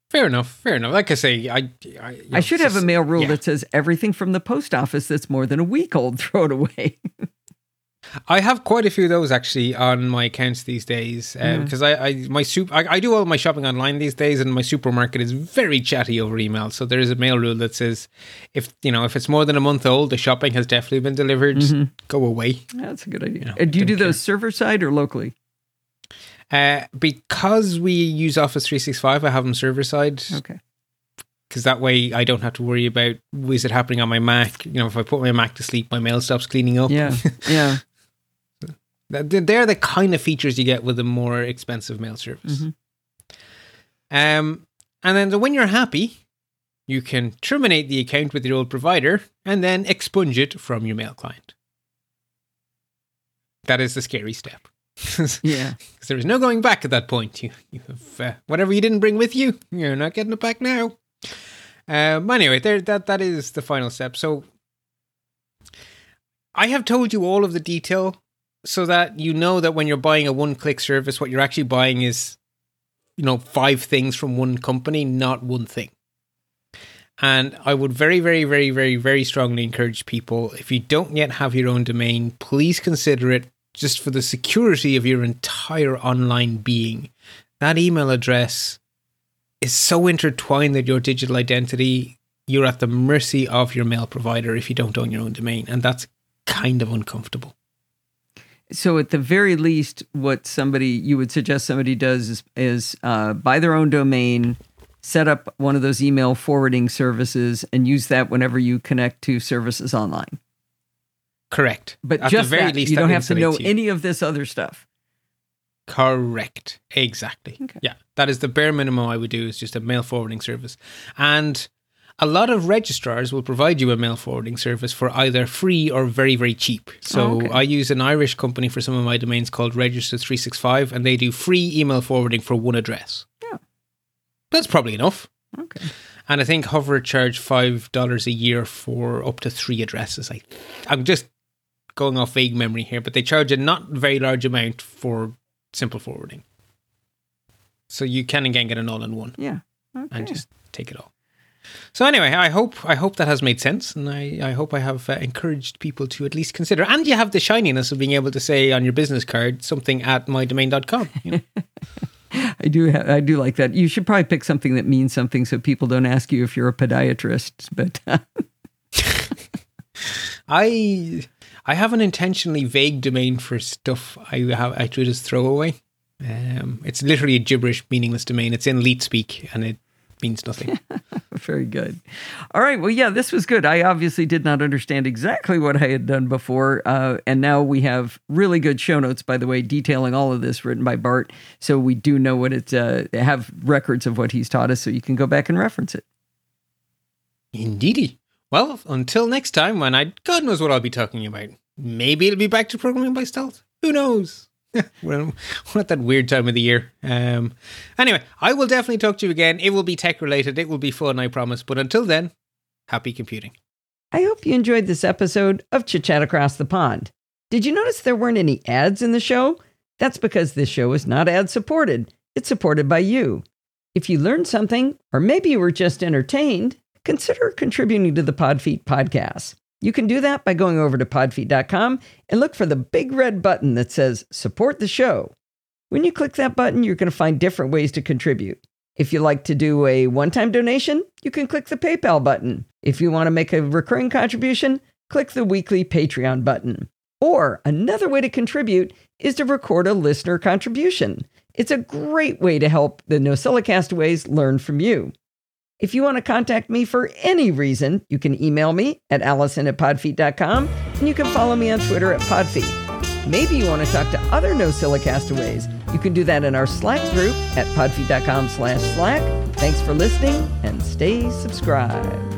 [SPEAKER 2] Fair enough. Fair enough. Like I say, I I, you know,
[SPEAKER 1] I should have a mail rule
[SPEAKER 2] yeah.
[SPEAKER 1] that says everything from the post office that's more than a week old, throw it away.
[SPEAKER 2] I have quite a few of those actually on my accounts these days because I, I my soup I, I do all my shopping online these days and my supermarket is very chatty over email. So there is a mail rule that says if you know if it's more than a month old, the shopping has definitely been delivered.
[SPEAKER 1] Mm-hmm.
[SPEAKER 2] Go away.
[SPEAKER 1] That's a good idea.
[SPEAKER 2] know,
[SPEAKER 1] Uh, do you do those server side or locally?
[SPEAKER 2] Uh, because we use Office 365, I have them server side
[SPEAKER 1] Okay.
[SPEAKER 2] because that way I don't have to worry about is it happening on my Mac. You know, if I put my Mac to sleep, my mail stops cleaning up.
[SPEAKER 1] Yeah. Yeah.
[SPEAKER 2] Th- They're the kind of features you get with a more expensive mail service.
[SPEAKER 1] Mhm.
[SPEAKER 2] Um, and then so when you're happy, you can terminate the account with your old provider and then expunge it from your mail client. That is the scary step.
[SPEAKER 1] Yeah.
[SPEAKER 2] Because there is no going back at that point. You, you have uh, whatever you didn't bring with you, you're not getting it back now. Um, anyway, there that that is the final step. So I have told you all of the detail so that you know that when you're buying a one-click service, what you're actually buying is, you know, five things from one company, not one thing. And I would very, very, very, very, very strongly encourage people if you don't yet have your own domain, please consider it just for the security of your entire online being. That email address is so intertwined with your digital identity, you're at the mercy of your mail provider if you don't own your own domain. And that's kind of uncomfortable.
[SPEAKER 1] So at the very least, what somebody you would suggest somebody does is is uh, buy their own domain, set up one of those email forwarding services, and use that whenever you connect to services online.
[SPEAKER 2] Correct.
[SPEAKER 1] But
[SPEAKER 2] At
[SPEAKER 1] just
[SPEAKER 2] the very
[SPEAKER 1] that,
[SPEAKER 2] least,
[SPEAKER 1] you don't have to know
[SPEAKER 2] you.
[SPEAKER 1] any of this other stuff.
[SPEAKER 2] Correct. Exactly.
[SPEAKER 1] Okay.
[SPEAKER 2] Yeah. That is the bare minimum I would do is just a mail forwarding service. And a lot of registrars will provide you a mail forwarding service for either free or very, very cheap. So
[SPEAKER 1] Oh, okay.
[SPEAKER 2] I use an Irish company for some of my domains called Register365 and they do free email forwarding for one address.
[SPEAKER 1] Yeah.
[SPEAKER 2] That's probably enough.
[SPEAKER 1] Okay.
[SPEAKER 2] And I think Hover charge five dollars a year for up to three addresses. I, I'm just going off vague memory here, but they charge a not very large amount for simple forwarding. So you can again get an all-in-one
[SPEAKER 1] Yeah. Okay.
[SPEAKER 2] and just take it all. So anyway, I hope I hope that has made sense, and I, I hope I have uh, encouraged people to at least consider. And you have the shininess of being able to say on your business card something at mydomain.com. You know?
[SPEAKER 1] I do. Ha- I do like that. You should probably pick something that means something, so people don't ask you if you're a podiatrist. But
[SPEAKER 2] I I have an intentionally vague domain for stuff I have I actually just throw away. Um, it's literally a gibberish, meaningless domain. It's in leet speak, and it means nothing.
[SPEAKER 1] Very good. All right. Well, yeah, this was good. I obviously did not understand exactly what I had done before. Uh, and now we have really good show notes, by the way, detailing all of this written by Bart. So we do know what it's, uh, have records of what he's taught us. So you can go back and reference it.
[SPEAKER 2] Indeedy. Well, until next time, when I God knows what I'll be talking about. Maybe it'll be back to programming by stealth. Who knows? We're, we're at that weird time of the year. Um, anyway, I will definitely talk to you again. It will be tech related. It will be fun, I promise. But until then, happy computing.
[SPEAKER 1] I hope you enjoyed this episode of Chit Chat Across the Pond. Did you notice there weren't any ads in the show? That's because this show is not ad supported, it's supported by you. If you learned something, or maybe you were just entertained, consider contributing to the Podfeet podcast. You can do that by going over to podfeet.com and look for the big red button that says Support the Show. When you click that button, you're going to find different ways to contribute. If you like to do a one time donation, you can click the PayPal button. If you want to make a recurring contribution, click the weekly Patreon button. Or another way to contribute is to record a listener contribution. It's a great way to help the NosillaCastaways learn from you. If you want to contact me for any reason, you can email me at allison at podfeet.com and you can follow me on Twitter at podfeet. Maybe you want to talk to other NosillaCastaways. You can do that in our Slack group at podfeet.com slash Slack. Thanks for listening and stay subscribed.